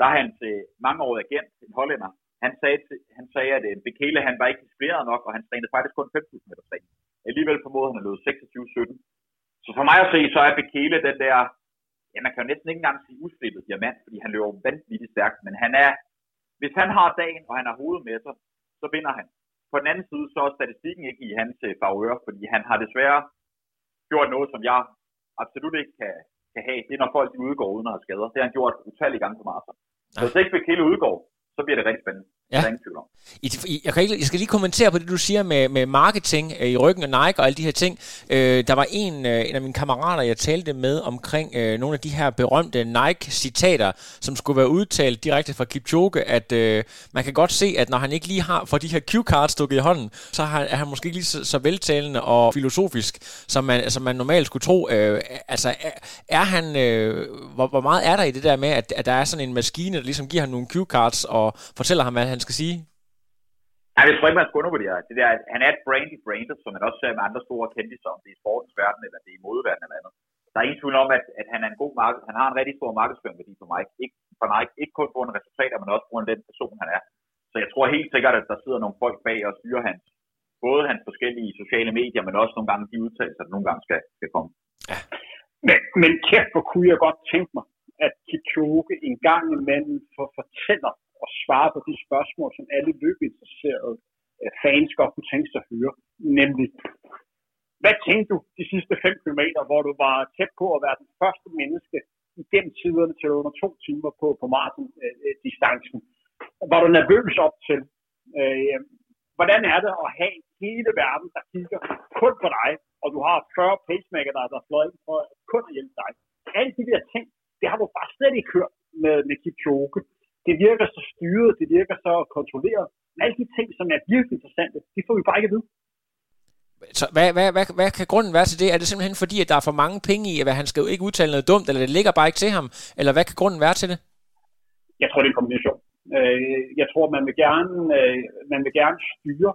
der han til mange år agent, en hollænder, han sagde, til, han sagde at øh, Bekele han var ikke inspireret nok, og han trænede faktisk kun 5.000 meter træning. Alligevel formåede han at løbe 26-17. Så for mig at se, så er Bekele den der, ja man kan jo næsten ikke engang sige udflippet diamant, fordi han løber vanvittigt stærkt, men han er, hvis han har dagen, og han har hovedet med sig, så vinder han. På den anden side, så er statistikken ikke i hans øh, favør, fordi han har desværre gjort noget, som jeg absolut ikke kan, kan have, det er, når folk udgår uden at have skader. Det har han gjort utallige gange på maraton. Så hvis ikke Bekele udgår, så bliver det rigtig spændende. Ja. I, jeg, kan ikke, jeg skal lige kommentere på det, du siger med, med marketing øh, i ryggen af Nike og alle de her ting. Øh, der var en, øh, en af mine kammerater, jeg talte med omkring øh, nogle af de her berømte Nike-citater, som skulle være udtalt direkte fra Kipchoge, at øh, man kan godt se, at når han ikke lige har for de her cue-cards stukket i hånden, så har, er han måske ikke lige så, så veltalende og filosofisk, som man, som man normalt skulle tro. Øh, altså, er, er han, øh, hvor, hvor meget er der i det der med, at, at der er sådan en maskine, der ligesom giver ham nogle cue-cards og fortæller ham, hvad han skal sige? Nej, jeg tror ikke, man skal undervurdere det. Der, han er et brand i brandet, som man også ser med andre store kendte, om det er i sportens verden, eller det er i modeverdenen eller andet. Der er ingen tvivl om, at, at han er en god marked, han har en rigtig stor markedsføringsværdi for mig. Ikke, for mig, ikke kun på en resultater, men også på den person, han er. Så jeg tror helt sikkert, at der sidder nogle folk bag og styrer hans, både hans forskellige sociale medier, men også nogle gange de udtalelser, der nogle gange skal, skal komme. Ja. Men, men kæft, hvor kunne jeg godt tænke mig, at Kipchoge en gang imellem for fortæller svare på de spørgsmål, som alle løbeinteresserede øh, fans godt kunne tænke sig at høre. Nemlig, hvad tænkte du de sidste 5 km, hvor du var tæt på at være den første menneske igennem tiderne til under to timer på, på maratondistancen? Øh, øh, var du nervøs op til? Øh, hvordan er det at have hele verden, der kigger kun på dig, og du har 40 pacemaker, der, der fløjet ind for kun at hjælpe dig? Alle de der ting, det har du bare slet ikke hørt med, med Kipchoge det virker så styret, det virker så kontrolleret. Alle de ting, som er virkelig interessante, de får vi bare ikke at vide. Så hvad, hvad, hvad, hvad kan grunden være til det? Er det simpelthen fordi, at der er for mange penge i, at han skal jo ikke udtale noget dumt, eller det ligger bare ikke til ham? Eller hvad kan grunden være til det? Jeg tror, det er en kombination. Øh, jeg tror, man vil gerne, øh, man vil gerne styre,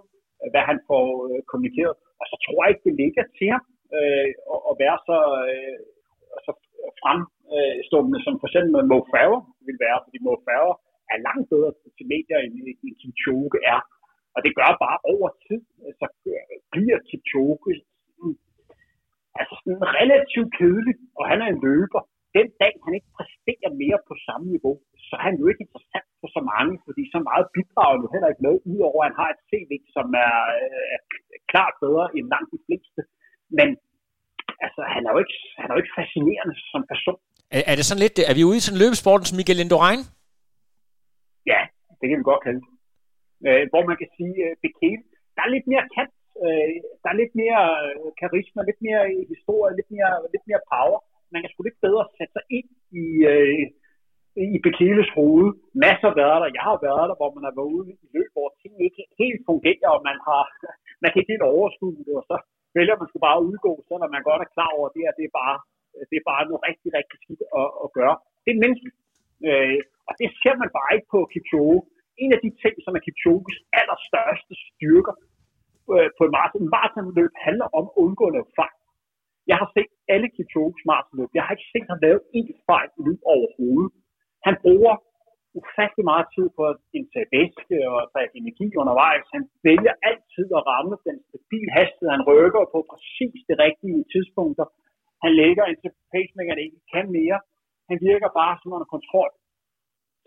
hvad han får øh, kommunikeret. Og så tror jeg ikke, det ligger til ham at være så, så Altså fremstående, som for eksempel Mo Farah vil være, fordi Mo Farah er langt bedre til medier, end, end Kipchoge er. Og det gør bare over tid, så bliver Kipchoge altså sådan relativt kedelig, og han er en løber. Den dag, han ikke præsterer mere på samme niveau, så er han jo ikke interessant for så mange, fordi så meget bidrager nu heller ikke med, udover at han har et CV, som er, øh, er klart bedre end langt de fleste. Men altså, han er jo ikke, han er jo ikke fascinerende som person. Er, er det sådan lidt, er vi ude i sådan løbesporten som Miguel Indurain? Ja, det kan vi godt kalde det. Øh, hvor man kan sige, øh, Bekele, der er lidt mere kant, øh, der er lidt mere øh, karisma, lidt mere historie, lidt mere, lidt mere power. Man kan sgu lidt bedre sætte sig ind i, øh, i Bekeles hoved. Masser af været der. Jeg har været der, hvor man har været ude i løb, hvor ting ikke helt fungerer, og man har [LAUGHS] man kan ikke helt overskue det, og så vælger man skulle bare udgå, selvom man godt er klar over, at det her det er bare, det er bare noget rigtig, rigtig skidt at, at gøre. Det er menneskeligt. Øh, og det ser man bare ikke på Kipchoge. En af de ting, som er Kipchoges allerstørste styrker øh, på en maraton, maratonløb handler om at undgå at lave fejl. Jeg har set alle Kipchoges maratonløb. Jeg har ikke set ham lave en fejl nu overhovedet. Han bruger ufattelig meget tid på at indtage væske og tage energi undervejs. Han vælger altid at ramme den stabil hastighed. Han rykker på præcis det rigtige tidspunkter. Han lægger indtil pacemaker ikke kan mere. Han virker bare som under kontrol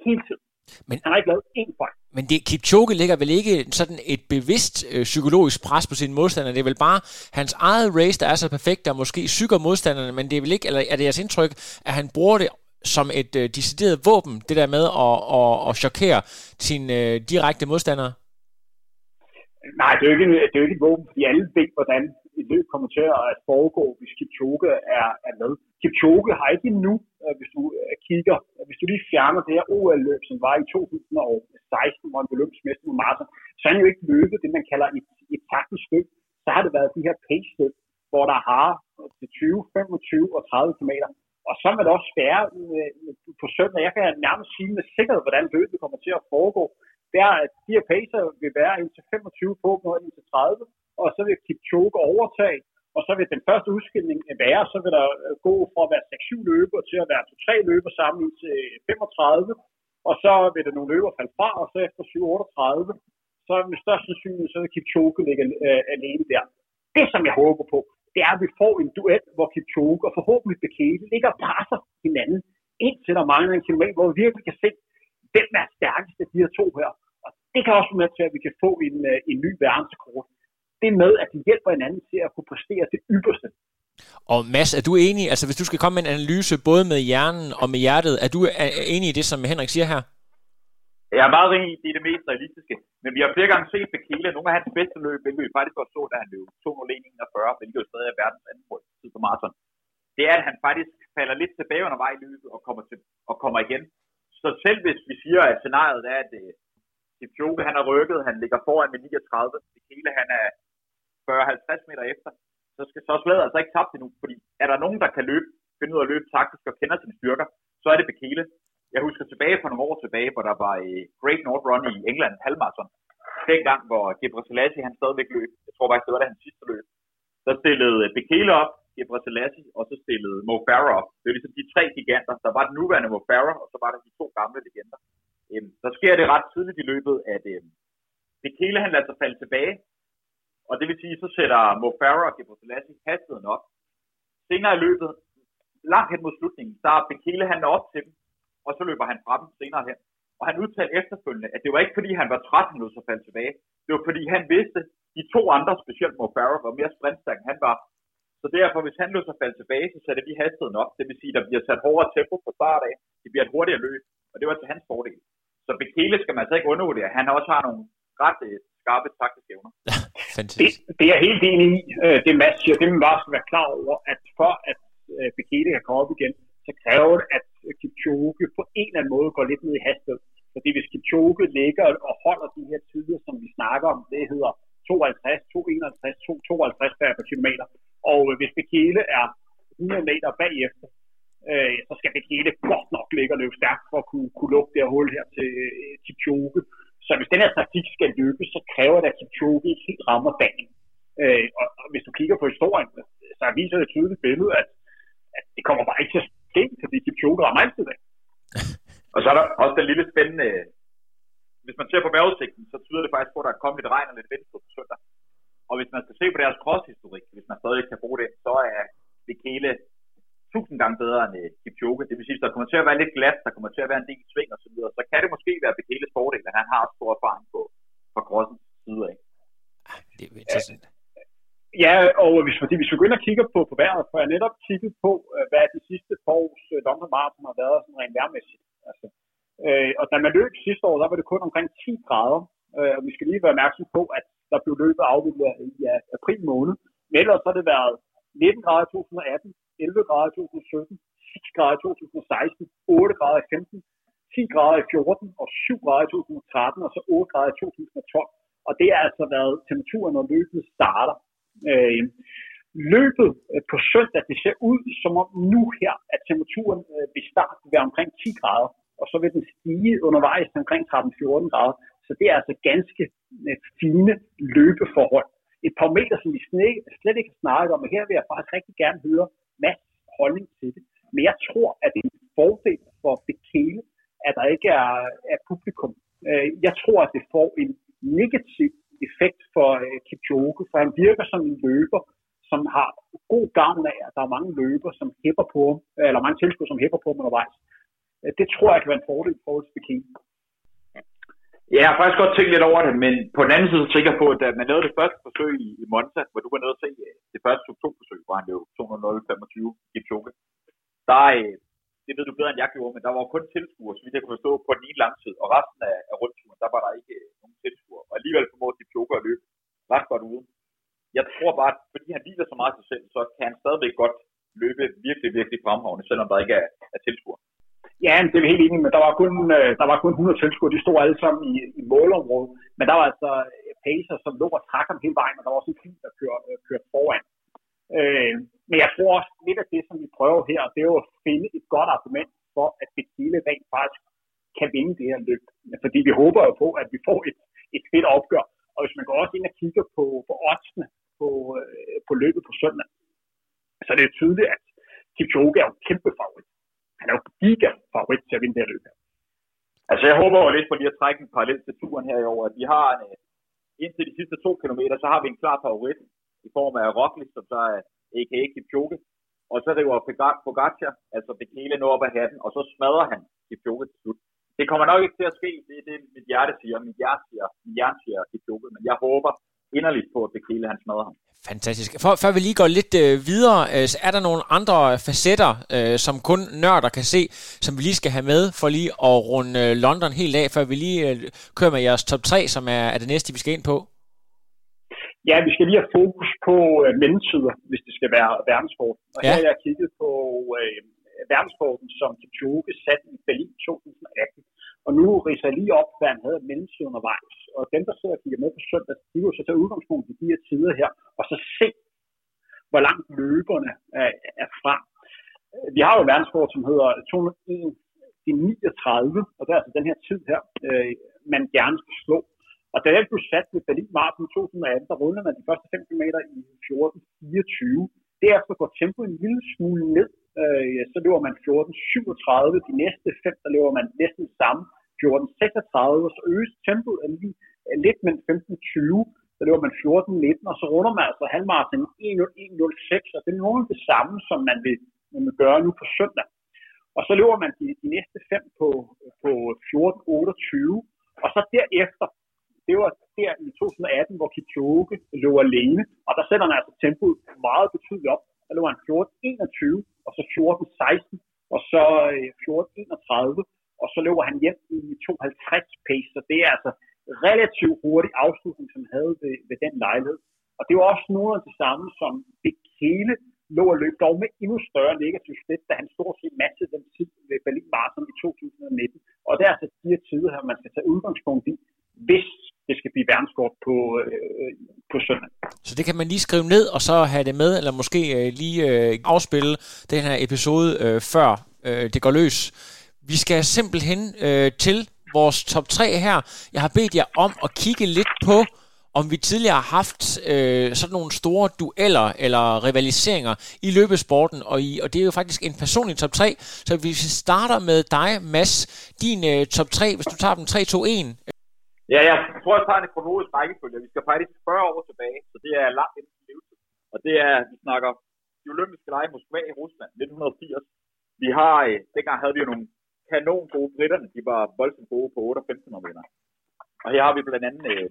hele tiden. Men, han har ikke lavet én fejl. Men det, Kipchoge lægger vel ikke sådan et bevidst øh, psykologisk pres på sine modstandere. Det er vel bare hans eget race, der er så perfekt, der måske syger modstanderne, men det er vel ikke, eller er det jeres indtryk, at han bruger det som et øh, decideret våben, det der med at, at, at chokere sine øh, direkte modstandere? Nej, det er, jo ikke, det er jo ikke et våben, fordi alle ved, hvordan et løb kommer til at foregå, hvis Kipchoge er, er med. Kipchoge har ikke endnu, øh, hvis du øh, kigger, hvis du lige fjerner det her OL-løb, som var i 2016, hvor han blev løbsmester med Martin, så er han jo ikke løbet det, man kalder et, et taktisk løb. Så har det været de her pace-løb, hvor der har til 20, 25 og 30 km. Og så vil det også være øh, øh, på søndag. Jeg kan nærmest sige med sikkerhed, hvordan løbet kommer til at foregå. Det er, at de her pacer vil være indtil 25 på, og indtil 30 og så vil Kipchoge overtage, og så vil den første udskilning være, så vil der øh, gå fra at være 6-7 løber til at være 2-3 løber sammen til 35, og så vil der nogle løber falde fra, og så efter 7-38, så med størst sandsynlighed, så vil Kipchoge ligge øh, alene der. Det, som jeg håber på, det er, at vi får en duel, hvor Kipchoge og forhåbentlig Bekele ligger og presser hinanden, indtil der mangler en kilometer, hvor vi virkelig kan se, hvem er stærkest af de her to her. Og det kan også være med til, at vi kan få en, øh, en ny verdenskort det med, at de hjælper hinanden til at kunne præstere det ypperste. Og Mads, er du enig, altså hvis du skal komme med en analyse både med hjernen og med hjertet, er du enig i det, som Henrik siger her? Jeg er meget rig i, det er det mest realistiske. Men vi har flere gange set Bekele, nogle af hans bedste løb, hvilket vi faktisk også så, da han løb 2.01.41, hvilket jo stadig er verdens anden tid på maraton. Det er, at han faktisk falder lidt tilbage undervejs i løbet og kommer, til, og kommer igen. Så selv hvis vi siger, at scenariet er, at øh, Kipchoge han er rykket, han ligger foran med 39, Bekele han er 40-50 meter efter, så skal så slaget altså ikke tabt endnu, fordi er der nogen, der kan løbe, finde ud af at løbe taktisk og kender sine styrker, så er det Bekele. Jeg husker tilbage for nogle år tilbage, hvor der var i Great North Run i England, halvmarathon. gang, hvor Gebre Selassie, han stadigvæk løb, jeg tror faktisk, det var da hans sidste løb, så stillede øh, Bekele op, Gebre Selassie, og så stillede Mo Farah op. Det var ligesom de tre giganter. Der var den nuværende Mo Farah, og så var der de to gamle legender. Øhm, så sker det ret tidligt i løbet, at øhm, Bekele han lader sig falde tilbage, og det vil sige, så sætter Mo Farah og Gebrselassie hastigheden op. Senere i løbet, langt hen mod slutningen, der er Bekele han op til dem, og så løber han fra dem senere hen. Og han udtalte efterfølgende, at det var ikke fordi, han var træt, han så falde tilbage. Det var fordi, han vidste, de to andre, specielt Mo Farah, var mere sprintstærk end han var. Så derfor, hvis han løb sig falde tilbage, så sætter vi hastigheden op. Det vil sige, at der bliver sat hårdere tempo på start af. Det bliver et hurtigere løb, og det var til hans fordel. Så Bekele skal man altså ikke undervurdere. Han også har nogle ret øh, skarpe taktiske evner. det, det er helt enig i, øh, det Mads siger. Det man bare skal være klar over, at for at øh, Bekele kan komme op igen, så kræver det, at Kipchoge på en eller anden måde går lidt ned i hastighed. Fordi hvis Kipchoge ligger og holder de her tider, som vi snakker om, det hedder 52, 251, 252 per kilometer. Og øh, hvis Bekele er 100 meter bagefter, øh, så skal Bekele godt nok ligge og løbe stærkt for at kunne, kunne lukke det her hul her til øh, Kipchoge. Så hvis den her taktik skal lykkes, så kræver det, at Kipchoge ikke helt rammer dagen. Øh, og, og, hvis du kigger på historien, så viser det et tydeligt billede, at, at det kommer bare ikke til at ske, fordi Kipchoge rammer altid af. og så er der også den lille spændende, hvis man ser på vejrudsigten, så tyder det faktisk på, at der er kommet lidt regn og lidt vind på søndag. Og hvis man skal se på deres crosshistorik, hvis man stadig kan bruge det, så er det hele tusind gange bedre end øh, Kipchoge. Det vil sige, at der kommer til at være lidt glat, der kommer til at være en del sving og så videre. Så kan det måske være Bekeles fordel, at han har stor erfaring på, på crossens side af. Det er interessant. Ja, Ja, og hvis, fordi hvis vi går ind og kigger på, på vejret, for jeg netop kigget på, øh, hvad de sidste par års øh, uh, London Marathon har været sådan rent vejrmæssigt. Altså, øh, og da man løb sidste år, der var det kun omkring 10 grader. Øh, og vi skal lige være opmærksom på, at der blev løbet afviklet i ja, april måned. Men ellers har det været 19 grader i 2018, 11 grader i 2017, 6 grader i 2016, 8 grader i 15, 10 grader i 14 og 7 grader i 2013 og så 8 grader i 2012. Og det har altså været temperaturen, når løbet starter. Øh, løbet øh, på søndag, det ser ud som om nu her, at temperaturen øh, vil starte ved omkring 10 grader, og så vil den stige undervejs til omkring 13-14 grader. Så det er altså ganske øh, fine løbeforhold et par meter, som vi slet ikke har snakket om, og her vil jeg faktisk rigtig gerne høre Mads holdning til det. Men jeg tror, at det er en fordel for Bekele, at der ikke er, er publikum. Øh, jeg tror, at det får en negativ effekt for øh, Kipchoge, for han virker som en løber, som har god gavn af, at der er mange løber, som hæpper på ham, øh, eller mange tilskuere, som hæpper på ham undervejs. Øh, det tror jeg kan være en fordel for os Ja, jeg har faktisk godt tænkt lidt over det, men på den anden side så tænker jeg på, at da man lavede det første forsøg i, i Monza, hvor du var nede og se øh, det første to-forsøg, hvor han løb 200-25 Kipchoge, der, det ved du bedre end jeg gjorde, men der var kun tilskuere, så vidt jeg kunne forstå, på den ene langside, og resten af, af rundturen, der var der ikke øh, nogen tilskuere. Og alligevel formåede Kipchoge at løbe ret godt uden. Jeg tror bare, at fordi han hviler så meget til sig selv, så kan han stadigvæk godt løbe virkelig, virkelig fremhavne, selvom der ikke er, er tilskuere. Ja, det er vi helt enige men Der var kun, øh, der var kun 100 tilskuere. De stod alle sammen i, i målområdet. Men der var altså øh, Pacer, som lå og trak ham hele vejen, og der var også en bil, der kørte, øh, kørte foran. Øh, men jeg tror også, lidt af det, som prøver her, det er jo at finde et godt argument for, at Bekele rent faktisk kan vinde det her løb. Fordi vi håber jo på, at vi får et, et fedt opgør. Og hvis man går også ind og kigger på, på oddsene på, øh, på løbet på søndag, så er det jo tydeligt, at Kipchoge er jo kæmpe favorit han er jo giga favorit til at vinde det her løb her. Altså jeg håber jo lidt på lige at trække en parallel til turen her i år, at vi har en, øh, indtil de sidste to kilometer, så har vi en klar favorit i form af Roglic, som så er a.k.a. Kipchoge. Og så river Pogacar, altså Bekele nu op af hatten, og så smadrer han Kipchoge til slut. Det kommer nok ikke til at ske, det er det, mit hjerte siger. Mit hjerte siger, mit hjerte siger Kipchoge, men jeg håber inderligt på, at det hele han smadrer ham. Fantastisk. For, før vi lige går lidt øh, videre, øh, så er der nogle andre facetter, øh, som kun nørder kan se, som vi lige skal have med for lige at runde øh, London helt af, før vi lige øh, kører med jeres top 3, som er, er det næste, vi skal ind på. Ja, vi skal lige have fokus på øh, mennesker, hvis det skal være verdenssport. Og ja. her har jeg kigget på øh, verdenssporten, som Kipchoge satte i Berlin 2018. Og nu riser jeg lige op, hvad han havde mellemtid undervejs. Og dem, der sidder og kigger med på søndag, de vil så tage udgangspunkt i de her tider her, og så se, hvor langt løberne er, er fra. Vi har jo en verdenskort, som hedder 201 til 39, og det er altså den her tid her, øh, man gerne skal slå. Og da jeg blev sat ved Berlin Marathon 2018, der rundede man de første 5 km i 14.24. Derefter går tempoet en lille smule ned, øh, så løber man 14.37. De næste fem, der løber man næsten samme. 14.36, og så øges tempoet er lige øh, lidt mellem 15.20, så løber man 14.19, og så runder man altså halvmarathon 1.06, og det er nogenlunde det samme, som man vil, man vil gøre nu på søndag. Og så løber man de, de næste fem på, på 14.28, og så derefter, det var der i 2018, hvor Kipchoge lå alene, og der sætter han altså tempoet meget betydeligt op. Der lå han 14.21, og så 14.16, og så øh, 14.31, og så løber han hjem i 2.50 pace, så det er altså relativt hurtig afslutning, som han havde ved, ved den lejlighed. Og det var også noget af det samme, som hele lå at løbe, dog med endnu større negativ slet, da han stort set matchede den tid ved Berlin Marathon i 2019. Og det er altså de her tider her, man skal tage udgangspunkt i, skal blive verdenskort på, øh, på søndag. Så det kan man lige skrive ned, og så have det med, eller måske øh, lige øh, afspille den her episode øh, før øh, det går løs. Vi skal simpelthen øh, til vores top 3 her. Jeg har bedt jer om at kigge lidt på, om vi tidligere har haft øh, sådan nogle store dueller eller rivaliseringer i løbesporten, og, i, og det er jo faktisk en personlig top 3. Så hvis vi starter med dig, Mads, din øh, top 3, hvis du tager dem 3, 2, 1. Ja, jeg tror, jeg tager en kronologisk rækkefølge. Vi skal faktisk 40 år tilbage, så det er langt inden levetid. Og det er, vi snakker de olympiske lege i Moskva i Rusland 1980. Vi har, øh, dengang havde vi jo nogle kanon gode britterne, de var voldsomt gode på 8 og 15 meter. Og her har vi blandt andet øh,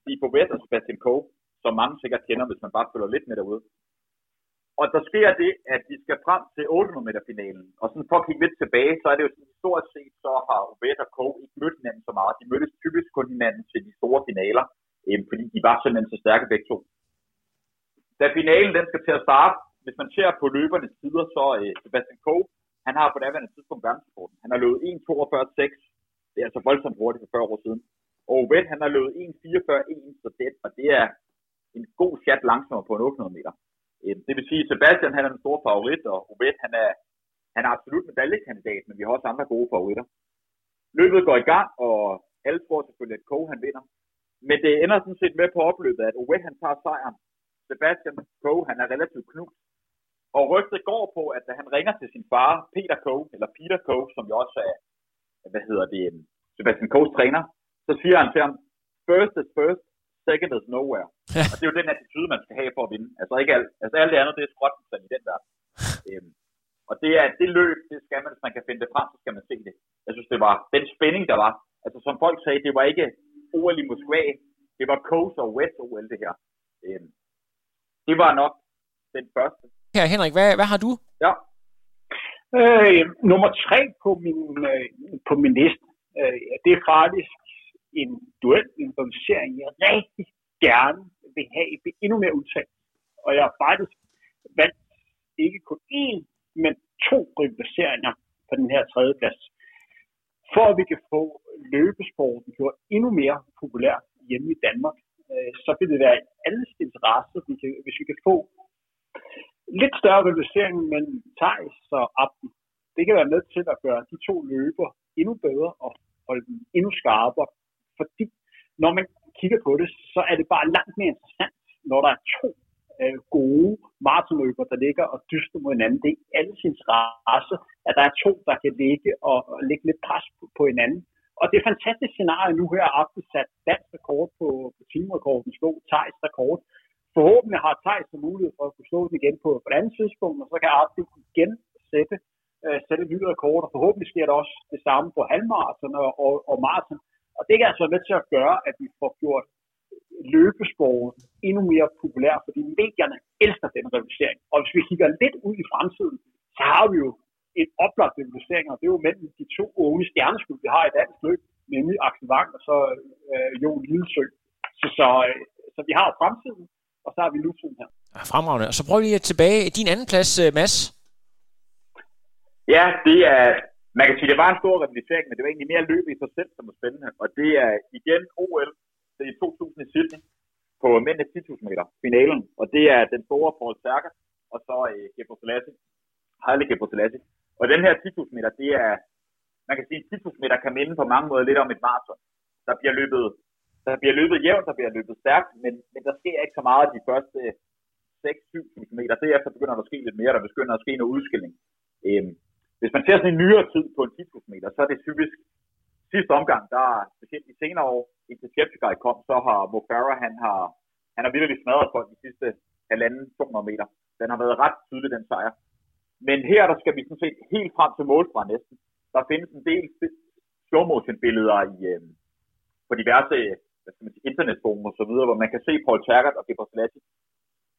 Steve Bobet og Sebastian Coe, som mange sikkert kender, hvis man bare følger lidt med derude. Og der sker det, at vi skal frem til 800 meter finalen. Og sådan for at kigge lidt tilbage, så er det jo sådan, stort set, så har Bobet og Coe ikke mødt hinanden så meget. De mødtes typisk kun hinanden til de store finaler, øh, fordi de var simpelthen så stærke begge to. Da finalen den skal til at starte, hvis man ser på løbernes tider, så øh, Sebastian Coe, han har på daværende tidspunkt verdensrekorden. Han har løbet 1.42.6. Det er altså voldsomt hurtigt for 40 år siden. Og Ovet, han har løbet 1.44.1, så det, og det er en god chat langsommere på en 800 meter. Øhm, det vil sige, at Sebastian han er en stor favorit, og Ovet, han er, han er absolut medaljekandidat, men vi har også andre gode favoritter. Løbet går i gang, og alle tror selvfølgelig, at Coe han vinder. Men det ender sådan set med på opløbet, at Ovet han tager sejren. Sebastian Coe, han er relativt knust. Og rygtet går på, at da han ringer til sin far, Peter Coe, eller Peter Coe, som jo også er, hvad hedder det, Sebastian Coes træner, så siger han til ham, first is first, second is nowhere. Ja. Og det er jo den attitude, man skal have for at vinde. Altså, ikke alt, altså alt det andet, det er skråt i den der. [LAUGHS] øhm, og det er det løb, det skal man, hvis man kan finde det frem, så skal man se det. Jeg synes, det var den spænding, der var. Altså, som folk sagde, det var ikke OL i Moskva, det var Coast og West OL, det her. Øhm, det var nok den første. Ja, Henrik, hvad, hvad har du? Ja. Øh, nummer tre på min, øh, på min liste, øh, det er faktisk en duel, en rivalisering, jeg rigtig gerne vil have endnu mere udtalt. Og jeg har faktisk valgt ikke kun én, men to rivaliseringer på den her tredje plads. For at vi kan få løbesporten gjort endnu mere populær hjemme i Danmark, øh, så vil det være i alles interesse, hvis vi kan få lidt større rivalisering mellem Thijs og Abdi. Det kan være med til at gøre de to løber endnu bedre og holde dem endnu skarpere. Fordi når man kigger på det, så er det bare langt mere interessant, når der er to øh, gode maratonløber, der ligger og dyster mod hinanden. Det er alles interesse, at der er to, der kan ligge og, og lægge lidt pres på, på hinanden. Og det er fantastisk scenarie nu her, at sat dansk rekord på, på teamrekorden, slå Thijs rekord. Forhåbentlig har Thijs mulighed for at kunne slå den igen på, på et andet tidspunkt, og så kan Abdi igen sætte, øh, sætte et ny rekord, og forhåbentlig sker der også det samme på halvmarathon og, og, og maraton. Og det kan altså være med til at gøre, at vi får gjort løbesporet endnu mere populær, fordi medierne elsker den revolution. Og hvis vi kigger lidt ud i fremtiden, så har vi jo en oplagt revolution, og det er jo mellem de to unge stjerneskud, vi har i dansk løb, nemlig Axel Wang og så øh, Jon Lidesø. Så, så, øh, så vi har fremtiden, og så har vi nutiden her. Fremragende. Og så prøv lige tilbage. Din anden plads, øh, Mads. Ja, det er, man kan sige, det var en stor rivalisering, men det var egentlig mere løb i sig selv, som var spændende. Og det er igen OL det er i 2000 i på mændene 10.000 meter, finalen. Og det er den store Paul Stærker, og så øh, Gebo Selassie, Haile Selassie. Og den her 10.000 meter, det er, man kan sige, 10.000 meter kan minde på mange måder lidt om et maraton. Der bliver løbet, der bliver løbet jævnt, der bliver løbet stærkt, men, men der sker ikke så meget de første 6-7.000 meter. Derefter begynder der at ske lidt mere, der begynder at ske noget udskilling. Øhm, hvis man ser sådan en nyere tid på en 10.000 meter, så er det typisk sidste omgang, der specielt de senere år, indtil Cheptegei kom, så har Mo Farah, han har, han har virkelig smadret folk de sidste halvanden 200 meter. Den har været ret tydelig, den sejr. Men her, der skal vi sådan set helt frem til målstregen næsten. Der findes en del slow motion billeder i, øh, på diverse hvad skal man sige, internetforum og så videre, hvor man kan se Paul Tergat og Gebrselassie.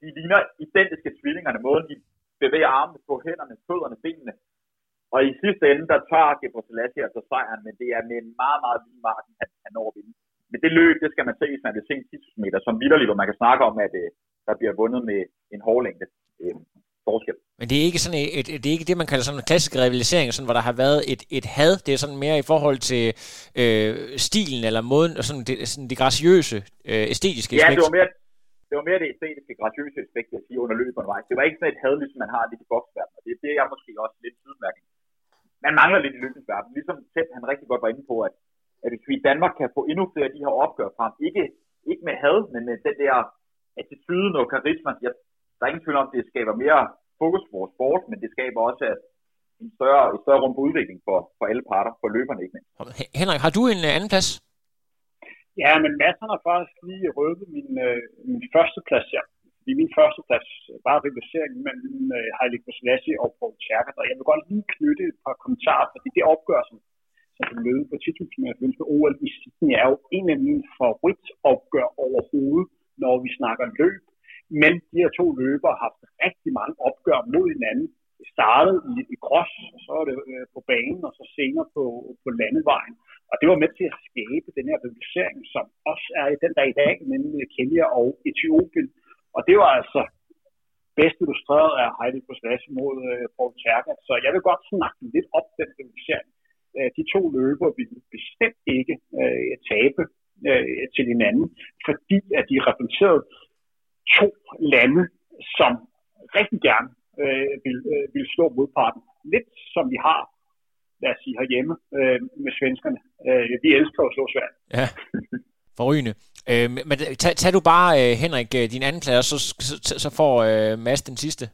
De ligner identiske tvillingerne, måden de bevæger armene på hænderne, fødderne, benene. Og i sidste ende, der tager Gebrselassie altså sejren, men det er med en meget, meget lille marken, han, han når at vinde. Men det løb, det skal man se, hvis man vil se en 10 meter, som vidderligt, hvor man kan snakke om, at øh, der bliver vundet med en hårlængde øh, forskel. Men det er ikke sådan et, et, det er ikke det, man kalder sådan en klassisk rivalisering, sådan, hvor der har været et, et had. Det er sådan mere i forhold til øh, stilen eller måden, og sådan det, sådan det graciøse, øh, æstetiske Ja, det var mere, det var mere det æstetiske, graciøse aspekt, jeg siger, under løbet undervejs. Det var ikke sådan et had, ligesom man har lidt i boksverdenen, og det er det, jeg måske også lidt sydmærken. Man mangler lidt i løbensverdenen. Ligesom Ted, han rigtig godt var inde på, at, at hvis vi i Danmark kan få endnu flere af de her opgør frem, ikke, ikke med had, men med den der attitude og karisma, jeg, der er ingen tvivl om, at det skaber mere fokus på vores sport, men det skaber også en større, et større rum for udvikling for, for alle parter, for løberne ikke mindst. Henrik, har du en uh, anden plads? Ja, men Mads har faktisk lige røbet min, uh, min første plads her. I min første plads var rivaliseringen mellem uh, Heilig Selassie og Paul Tjerkert, og jeg vil godt lige knytte et par kommentarer, fordi det opgør, som, som du møde på 10.000 meter med OL i Sydney, er jo en af mine favoritopgør overhovedet, når vi snakker løb men de her to løbere har haft rigtig mange opgør mod hinanden. Det startede i, i cross, og så er det øh, på banen, og så senere på, på landevejen. Og det var med til at skabe den her rivalisering, som også er i den der i dag, nemlig Kenya og Etiopien. Og det var altså bedst illustreret af Heidi Koslasi mod øh, Paul Tergat. Så jeg vil godt snakke lidt op den rivalisering. Øh, de to løbere vil bestemt ikke øh, tabe øh, til hinanden, fordi at de repræsenterede to lande, som rigtig gerne øh, vil, øh, vil slå modparten. Lidt som vi har, lad os sige, herhjemme øh, med svenskerne. Øh, vi elsker at slå Sverige. Ja, [LAUGHS] forrygende. Øh, men tag, tag du bare, øh, Henrik, øh, din anden plads, så, så, så får øh, Mads den sidste.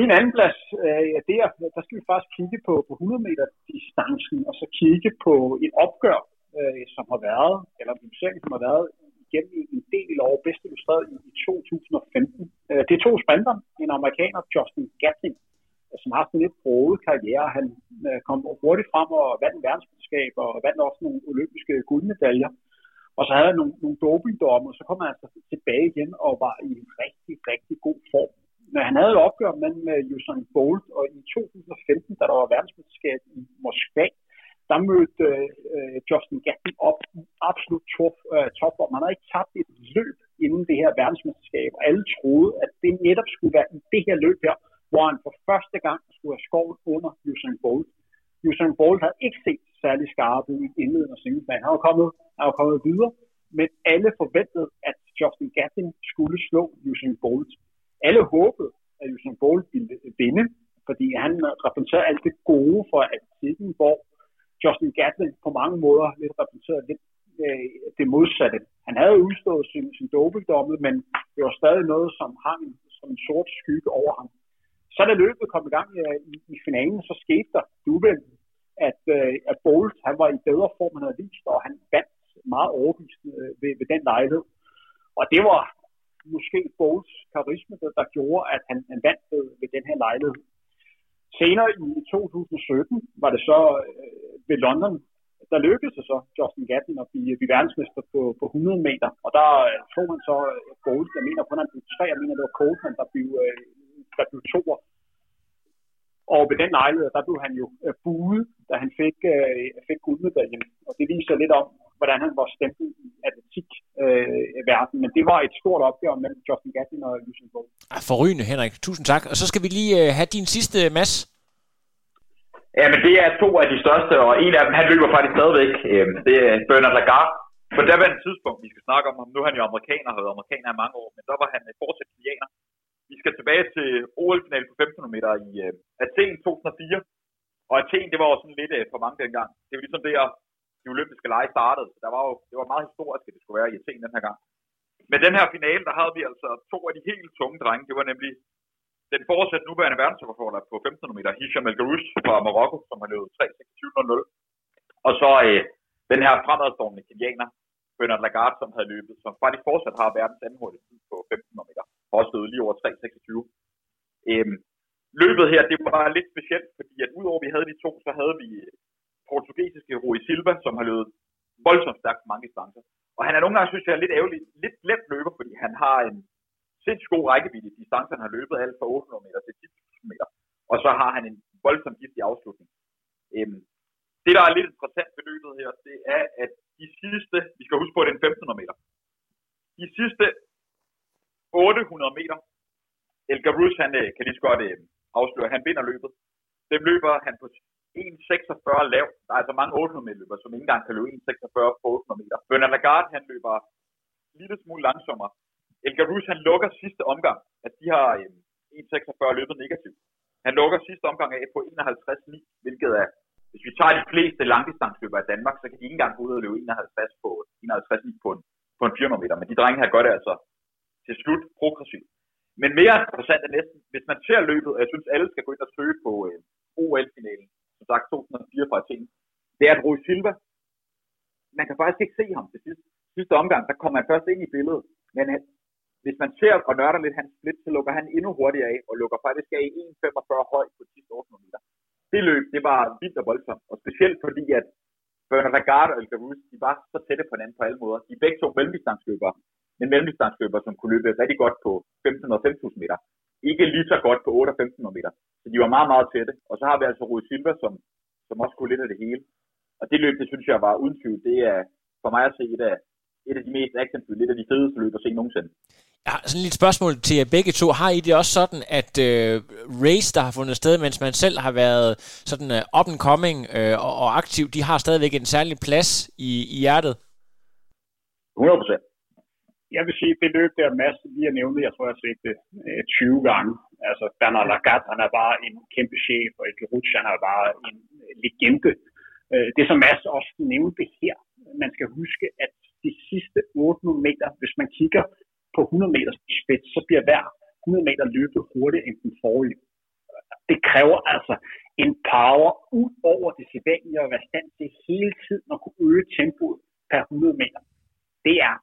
Min anden plads, øh, der, der skal vi faktisk kigge på, på 100 meter distancen, og så kigge på et opgør, øh, som har været, eller en serie, som har været igennem en del år, bedst illustreret i, i 2015. Øh, det er to sprinter, en amerikaner, Justin Gatling, som har sådan lidt broet karriere. Han øh, kom hurtigt frem og vandt en verdensmesterskab, og vandt også nogle olympiske guldmedaljer. Og så havde han nogle, nogle dopingdomme, og så kom han altså tilbage igen og var i en rigtig, rigtig god form. Men han havde et opgør med, med Usain Bolt, og i 2015, da der var verdensmesterskab i Moskva, der mødte øh, Justin Gatlin op i absolut top, øh, topform. Han havde ikke tabt et løb inden det her verdensmesterskab, og alle troede, at det netop skulle være i det her løb her, hvor han for første gang skulle have skåret under Usain Bolt. Usain Bolt havde ikke set særlig skarp ud i indledende og semifinalen. Han var kommet, han var kommet videre, men alle forventede, at Justin Gatlin skulle slå Usain Bolt. Alle håbede, at Usain Bolt ville vinde, fordi han repræsenterer alt det gode for atletikken, hvor Justin Gatlin på mange måder lidt repræsenterede lidt øh, det modsatte. Han havde udstået sin, sin dobbeltdomme, men det var stadig noget, som hang som en sort skygge over ham. Så da løbet kom i gang i, i finalen, så skete der duvel, at, øh, at Bolt han var i bedre form, han havde vist, og han vandt meget overbevisende øh, ved, ved den lejlighed. Og det var måske Bolts karisme, der, der gjorde, at han, han vandt ved, ved den her lejlighed. Senere i 2017 var det så øh, ved London, der lykkedes det så Justin Gatlin at blive, blive verdensmester på, på 100 meter, og der tog så Bolt, jeg mener kun han blev tre, jeg mener det var Coleman, der blev, øh, der blev toer. Og ved den lejlighed, der blev han jo øh, buet, da han fik, øh, fik guldmedaljen. Og det viser lidt om, hvordan han var stemt i atletik-verden. Øh, Men det var et stort opgør mellem Justin Gatlin og Usain Bolt. Forrygende, Henrik. Tusind tak. Og så skal vi lige øh, have din sidste, Mads. Ja, men det er to af de største, og en af dem, han løber faktisk stadigvæk. Øh, det er Bernard Lagarde. På det var et tidspunkt, vi skal snakke om ham. Nu er han jo amerikaner, har været amerikaner i mange år, men der var han fortsat kenianer. Vi skal tilbage til OL-finalen på 1500 meter i øh, Athen 2004. Og Athen, det var jo sådan lidt øh, for mange dengang. Det var ligesom der, de olympiske lege startede. Så der var jo, det var meget historisk, at det skulle være i Athen den her gang. Men den her finale, der havde vi altså to af de helt tunge drenge. Det var nemlig den fortsat nuværende verdensrekordholder på 1500 meter, Hisham El Garouche fra Marokko, som har løbet 3.26.00. Og så øh, den her fremadstående kenianer, Bernard Lagarde, som havde løbet, som faktisk fortsat har verdens anden hurtigste på 1500 meter. Har lige over 3.26. Øhm, løbet her, det var lidt specielt, fordi at udover at vi havde de to, så havde vi øh, portugisiske Rui Silva, som har løbet voldsomt stærkt mange distancer. Og han er nogle gange, synes jeg, lidt ærgerlig, lidt let løber, fordi han har en sindssygt god rækkevidde i distancerne. Han har løbet alt fra 800 meter til 10.000 meter. Og så har han en voldsom giftig afslutning. Øhm, det, der er lidt interessant ved løbet her, det er, at de sidste, vi skal huske på, at det er en 1500 meter. De sidste 800 meter, El Garouche, han øh, kan lige så godt øh, afsløre, han vinder løbet. Dem løber han på 1,46 lav. Der er altså mange 800 meter løber, som ikke engang kan løbe 1,46 på 800 meter. Bernard Lagarde, han løber en lille smule langsommere. El Garouche, han lukker sidste omgang, at de har øh, 1,46 løbet negativt. Han lukker sidste omgang af på 51,9, hvilket er, hvis vi tager de fleste langdistansløbere i Danmark, så kan de ikke engang gå ud og løbe 51 på 51 på en, på en 400 meter. Men de drenge her gør det altså til slut progressivt. Men mere interessant er næsten, hvis man ser løbet, og jeg synes alle skal gå ind og søge på øh, OL-finalen, som sagt 2004 fra Athen, det er at Rui Silva, man kan faktisk ikke se ham til sidst. sidste omgang, der kommer han først ind i billedet, men han, hvis man ser og nørder lidt hans split, så lukker han endnu hurtigere af, og lukker faktisk af 1,45 højt på de sidste 800 meter. Det løb, det var vildt og voldsomt, og specielt fordi, at Bernard Lagarde og Elgarus, de var så tætte på hinanden på alle måder. De er begge to mellemdistansløbere, men mellemdistansløbere, som kunne løbe rigtig godt på 1500 og 5000 meter. Ikke lige så godt på 8 og 1500 meter. Så de var meget, meget tætte. Og så har vi altså Rui Silva, som, som også kunne lidt af det hele. Og det løb, det synes jeg var uden tvivl, det er for mig at se et af, et af de mest actionfyldte, et af de fedeste løb at se nogensinde. Ja, sådan et lille spørgsmål til jer begge to. Har I det også sådan, at øh, race, der har fundet sted, mens man selv har været sådan uh, up and coming øh, og, og aktiv, de har stadigvæk en særlig plads i, i hjertet? 100 procent. Jeg vil sige, det løb der masse lige at nævnt, jeg tror, jeg har set det øh, 20 gange. Altså, Bernard Lagat, han er bare en kæmpe chef, og El han er bare en øh, legende. Øh, det som Mads også nævnte her, man skal huske, at de sidste 800 meter, hvis man kigger på 100 meters spids, så bliver hver 100 meter løbet hurtigere end den forrige. det kræver altså en power ud over det sædvanlige at være stand til hele tiden at kunne øge tempoet per 100 meter. Det er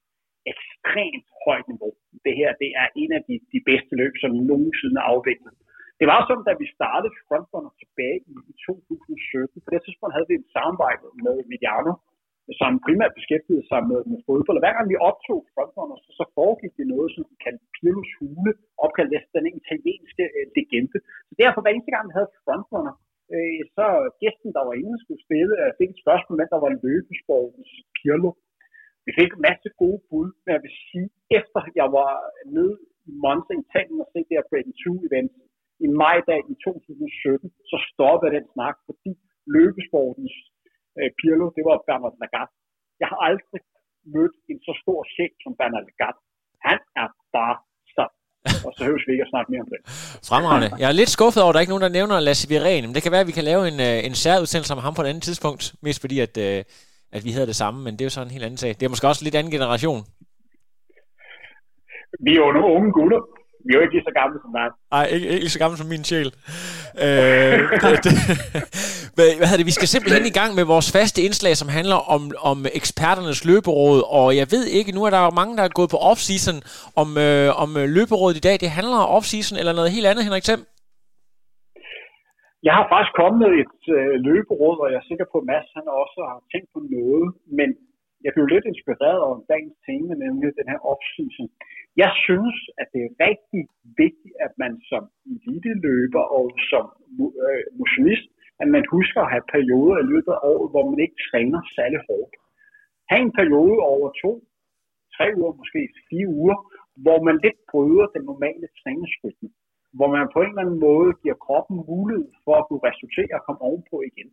ekstremt højt niveau. Det her det er en af de, de bedste løb, som nogensinde er afviklet. Det var sådan, da vi startede Frontrunner tilbage i, 2017. På det tidspunkt havde vi et samarbejde med Mediano, som primært beskæftigede sig med, med fodbold. Og hver gang vi optog Frontrunner, så, så foregik det noget, som vi kaldte Pirlos Hule, opkaldt efter den italienske øh, legende. Så derfor, hver eneste gang vi havde Frontrunner, øh, så gæsten, der var inde, skulle spille, øh, fik et spørgsmål, men der var løbesportens Pirlo. Vi fik en masse gode bud, men jeg vil sige, efter jeg var nede i Monza i Italien og se det her Breaking 2 event i majdag i 2017, så stoppede den snak, fordi løbesportens øh, Pirlo, det var Bernard Lagat. Jeg har aldrig mødt en så stor chef som Bernard Lagat. Han er bare så. Og så høres vi ikke at snakke mere om det. Fremragende. Jeg er lidt skuffet over, at der er ikke nogen, der nævner Lasse Viren, men det kan være, at vi kan lave en, øh, en særudsendelse om ham på et andet tidspunkt, mest fordi, at, øh, at vi hedder det samme, men det er jo så en helt anden sag. Det er måske også lidt anden generation. Vi er jo nogle unge gutter vi er jo ikke lige så gamle som dig. Nej, ikke, ikke så gammel som min sjæl. øh, det, det, [LAUGHS] hvad hedder det? Vi skal simpelthen i gang med vores faste indslag, som handler om, om eksperternes løberåd, og jeg ved ikke, nu er der jo mange, der er gået på off-season, om, øh, om øh, løberådet i dag, det handler om off-season eller noget helt andet, Henrik Thiem? Jeg har faktisk kommet med et øh, løberåd, og jeg er sikker på, at Mads han også har tænkt på noget, men jeg blev lidt inspireret af dagens tema, nemlig den her off-season. Jeg synes, at det er rigtig vigtigt, at man som elite-løber og som øh, motionist, at man husker at have perioder i løbet af året, hvor man ikke træner særlig hårdt. Ha' en periode over to, tre uger, måske fire uger, hvor man lidt bryder den normale træningsrytme. Hvor man på en eller anden måde giver kroppen mulighed for at kunne restituere og komme ovenpå igen.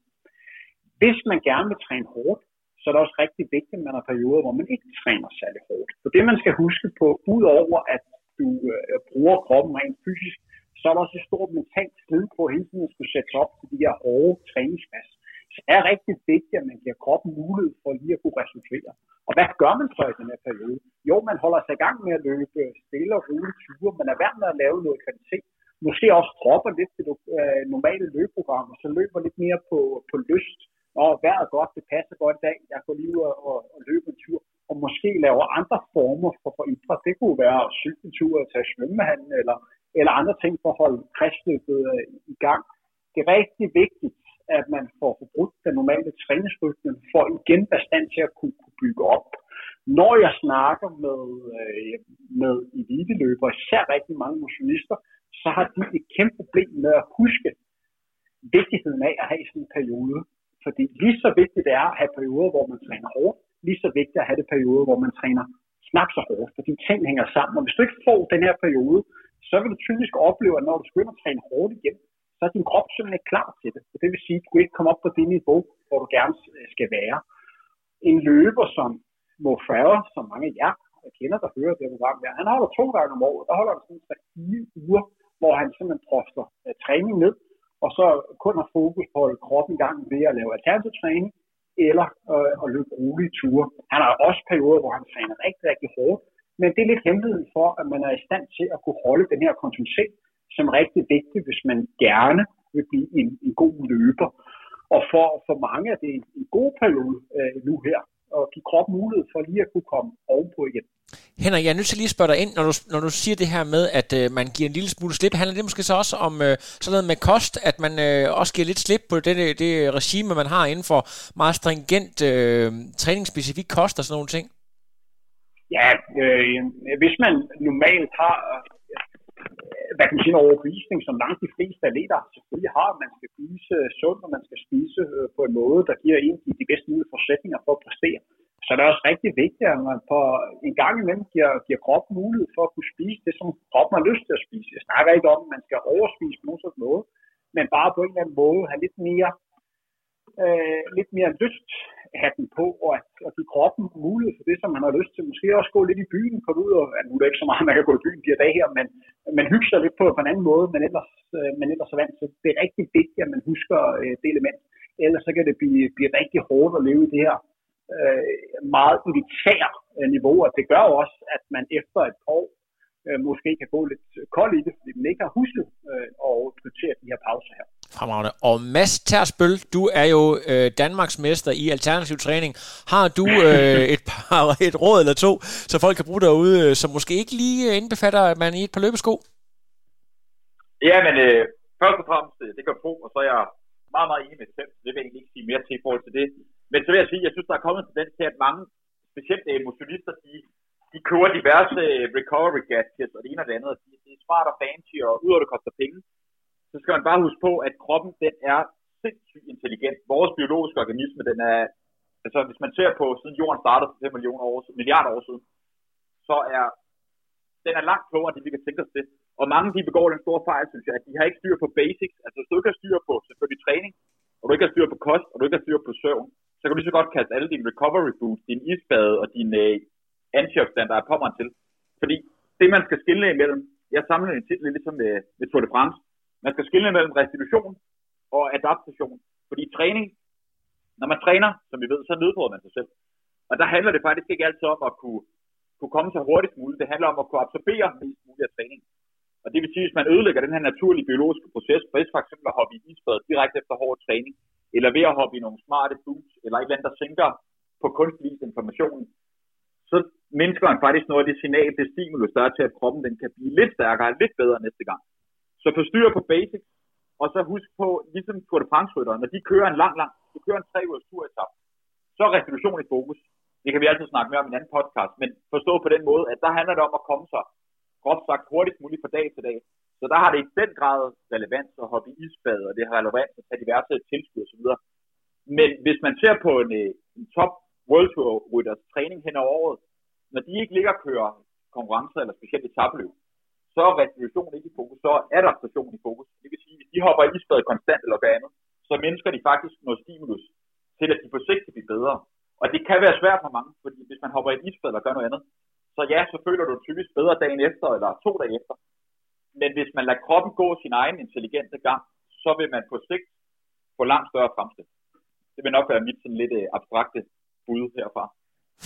Hvis man gerne vil træne hårdt, så er det også rigtig vigtigt, at man har perioder, hvor man ikke træner særlig hårdt. Så det, man skal huske på, udover at du øh, bruger kroppen rent fysisk, så er der også et stort mentalt slid på hele tiden at skulle sætte op til de her hårde træningspas. Så det er rigtig vigtigt, at man giver kroppen mulighed for lige at kunne resultere. Og hvad gør man så i den her periode? Jo, man holder sig i gang med at løbe stille og rolige ture, man er værd med at lave noget kvalitet. Måske også dropper lidt til det øh, normale løbeprogram, og så løber lidt mere på, på lyst og vejret er godt, det passer godt i dag, jeg går lige ud og, og, og løber en tur, og måske laver andre former for, for idræt. Det kunne være at cykle en tur, at tage svømmehallen, eller, eller andre ting for at holde kredsløbet øh, i gang. Det er rigtig vigtigt, at man får forbrudt den normale træningsrytme, for igen bestand til at kunne, kunne bygge op. Når jeg snakker med, øh, med eliteløbere, især rigtig mange motionister, så har de et kæmpe problem med at huske vigtigheden af at have sådan en periode, fordi lige så vigtigt det er at have perioder, hvor man træner hårdt, lige så vigtigt at have det periode, hvor man træner knap så hårdt, fordi ting hænger sammen. Og hvis du ikke får den her periode, så vil du typisk opleve, at når du begynder at træne hårdt igen, så er din krop simpelthen ikke klar til det. Og det vil sige, at du ikke kommer op på det niveau, hvor du gerne øh, skal være. En løber som Mo Farah, som mange af jer øh, kender, der hører det program der, han holder to gange om året, der holder han sådan fire uger, hvor han simpelthen drosler uh, øh, træning ned, og så kun har fokus på at holde kroppen i gang ved at lave alternativ træning, eller øh, at løbe rolige ture. Han har også perioder, hvor han træner rigtig, rigtig hårdt, men det er lidt hemmeligheden for, at man er i stand til at kunne holde den her kontinuitet, som er rigtig vigtig, hvis man gerne vil blive en, en god løber. Og for, for mange er det en, en god periode øh, nu her, at give kroppen mulighed for lige at kunne komme ovenpå igen. Henrik, jeg er nødt til lige at spørge dig ind, når du, når du siger det her med, at øh, man giver en lille smule slip. Handler det måske så også om øh, sådan noget med kost, at man øh, også giver lidt slip på det, det regime, man har inden for meget stringent øh, træningsspecifik kost og sådan nogle ting? Ja, øh, hvis man normalt har hvad kan man sige, en overbevisning, som langt de fleste atleter selvfølgelig har. Man skal spise sundt, og man skal spise øh, på en måde, der giver en de bedste mulige forudsætninger for at præstere. Så det er også rigtig vigtigt, at man på en gang imellem giver, giver kroppen mulighed for at kunne spise det, som kroppen har lyst til at spise. Jeg snakker ikke om, at man skal overspise på nogen sådan måde, men bare på en eller anden måde have lidt mere, øh, lidt mere lyst hatten på, og at, at give kroppen mulighed for det, som man har lyst til. Måske også gå lidt i byen, på ud, og ja, nu er det ikke så meget, man kan gå i byen de her dage her, men man hygger sig lidt på, på en anden måde, men ellers, øh, men ellers er vant til. Det er rigtig vigtigt, at man husker øh, det element. Ellers så kan det blive, blive rigtig hårdt at leve i det her øh, meget elitære øh, niveau, og det gør også, at man efter et år øh, måske kan gå lidt kold i det, fordi man ikke har husket øh, at prioritere de her pauser her. Fremragende. Og Mads Tersbøl, du er jo øh, Danmarks mester i alternativ træning. Har du øh, [LAUGHS] et, par, et råd eller to, så folk kan bruge derude, øh, som måske ikke lige indbefatter, at man i et par løbesko? Ja, men øh, først og fremmest, øh, det kan tro, og så er jeg meget, meget enig med det selv, så det vil jeg egentlig ikke sige mere til i forhold til det. Men så vil jeg sige, jeg synes, der er kommet en tendens til, at mange, specielt emotionister, de, de køber diverse øh, recovery gadgets og det ene og det andet, og de, det er smart og fancy, og udover det koster penge, så skal man bare huske på, at kroppen, den er sindssygt intelligent. Vores biologiske organisme, den er, altså hvis man ser på, siden jorden startede for 5 millioner år, milliarder år siden, så er den er langt klogere, end det vi kan tænke os det. Og mange de begår den store fejl, synes jeg, at de har ikke styr på basics. Altså hvis du ikke har styr på selvfølgelig træning, og du ikke har styr på kost, og du ikke har styr på søvn, så kan du lige så godt kaste alle dine recovery boots, din isbade og din øh, antioxidanter er pommeren til. Fordi det, man skal skille imellem, jeg samler en titel ligesom med, med Tour de France, man skal skille mellem restitution og adaptation. Fordi træning, når man træner, som vi ved, så nedbryder man sig selv. Og der handler det faktisk ikke altid om at kunne, kunne komme så hurtigt muligt. Det handler om at kunne absorbere mest muligt af træning. Og det vil sige, at hvis man ødelægger den her naturlige biologiske proces, for eksempel at hoppe i isbad direkte efter hård træning, eller ved at hoppe i nogle smarte boots, eller et eller andet, der sænker på kunstig informationen, så mindsker man faktisk noget af det signal, det stimulus, der er til, at kroppen den kan blive lidt stærkere, lidt bedre næste gang. Så forstyr på basics, og så husk på, ligesom Tour de France når de kører en lang, lang, du kører en tre ugers tur etap, så er restitution i fokus. Det kan vi altid snakke mere om i en anden podcast, men forstå på den måde, at der handler det om at komme sig groft sagt hurtigst muligt fra dag til dag. Så der har det i den grad relevans at hoppe i isbad, og det har relevans at tage diverse tilskud osv. Men hvis man ser på en, øh, en top World Tour rytters træning hen over året, når de ikke ligger og kører konkurrencer eller specielt etabløb, så er restitution ikke i fokus, så er adaptation i fokus. Det vil sige, at hvis de hopper i isbad konstant eller hvad andet, så mennesker de faktisk noget stimulus til, at de på sigt kan blive bedre. Og det kan være svært for mange, fordi hvis man hopper i isbad eller gør noget andet, så ja, så føler du typisk bedre dagen efter eller to dage efter. Men hvis man lader kroppen gå sin egen intelligente gang, så vil man på sigt få langt større fremskridt. Det vil nok være mit sådan lidt øh, abstrakte bud herfra.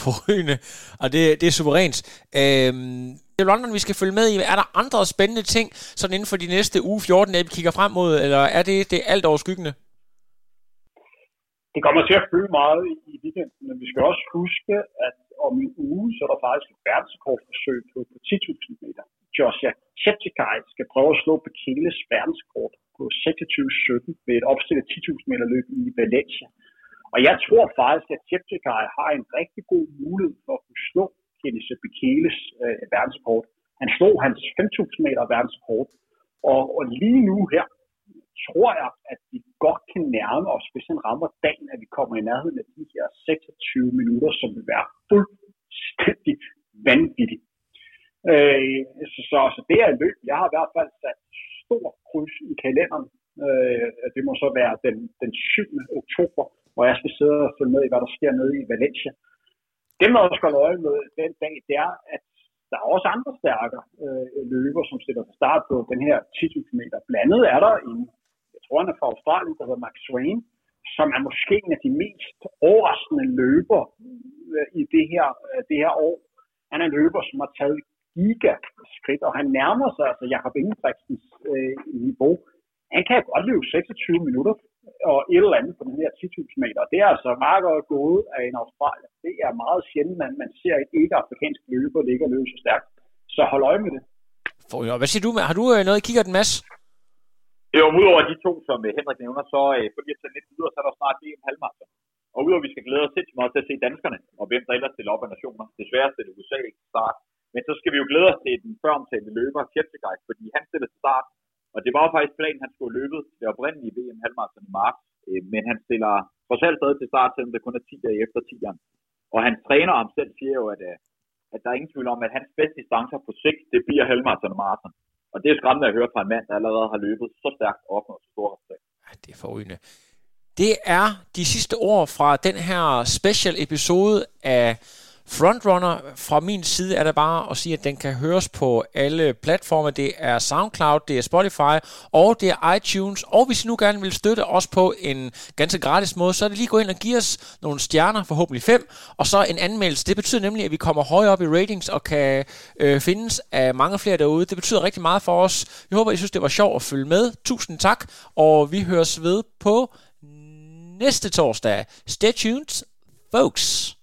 Forrygende, og det, det er suverænt. Øhm, det er London, vi skal følge med i. Er der andre spændende ting, sådan inden for de næste uge 14, at vi kigger frem mod, eller er det, det alt overskyggende? Det kommer til at fylde meget i weekenden, men vi skal også huske, at om en uge, så er der faktisk et verdensrekordforsøg på, på 10.000 meter. Joshua Cheptegei skal prøve at slå Bekeles verdenskort på 26.17 ved et opstillet 10.000 meter løb i Valencia. Og jeg tror faktisk, at Cheptegei har en rigtig god mulighed for at kunne slå Kennis Bekeles øh, verdensrekord. Han slog hans 5.000 meter verdensrekord, og, og lige nu her, tror jeg, at vi godt kan nærme os, hvis han rammer dagen, at vi kommer i nærheden af de her 26 minutter, som vil være fuldstændig vanvittigt. Øh, så, så, så det er et løb. Jeg har i hvert fald sat stor kryds i kalenderen. Øh, det må så være den, den 7. oktober, hvor jeg skal sidde og følge med i, hvad der sker nede i Valencia. Det, man også skal øje med den dag, det er, at der er også andre stærke øh, løber, som stiller til start på den her 10.000 km. Blandet er der en jeg tror han er fra Australien, der hedder Max Swain, som er måske en af de mest overraskende løber øh, i det her, øh, det her år. Han er en løber, som har taget gigaskridt, og han nærmer sig altså Jakob Ingebrigtsens øh, niveau. Han kan godt løbe 26 minutter og et eller andet på den her 10.000 meter. Det er altså meget godt gået af en Australier. Det er meget sjældent, at man ser et ikke-afrikansk løber ligge og løbe så stærkt. Så hold øje med det. For, hvad siger du? Har du øh, noget i kigger den masse? Jo, udover de to, som øh, Henrik nævner, så øh, fordi jeg lidt videre, så er der snart VM halvmarathon. Og udover at vi skal glæde os sindssygt meget til at se danskerne, og hvem der ellers stiller op af nationer. Desværre stiller USA ikke start. Men så skal vi jo glæde os til den føromtalte løber, Kjeptegei, fordi han stiller til start. Og det var jo faktisk planen, han skulle løbe det oprindelige VM halvmarathon i marts. Øh, men han stiller trods alt stadig til start, selvom det kun er 10 dage efter 10'eren. Og han træner ham selv siger jo, at, øh, at der er ingen tvivl om, at hans bedste distancer på sigt, det bliver halvmarathon og marathon. Og det er skræmmende at høre fra en mand, der allerede har løbet så stærkt og opnået så store resultater. Ja, det er forrygende. Det er de sidste ord fra den her special episode af Frontrunner fra min side er der bare at sige, at den kan høres på alle platforme. Det er SoundCloud, det er Spotify, og det er iTunes. Og hvis I nu gerne vil støtte os på en ganske gratis måde, så er det lige gå ind og give os nogle stjerner, forhåbentlig fem, og så en anmeldelse. Det betyder nemlig, at vi kommer højere op i ratings og kan øh, findes af mange flere derude. Det betyder rigtig meget for os. Vi håber, I synes, det var sjovt at følge med. Tusind tak, og vi høres ved på næste torsdag. Stay tuned, folks.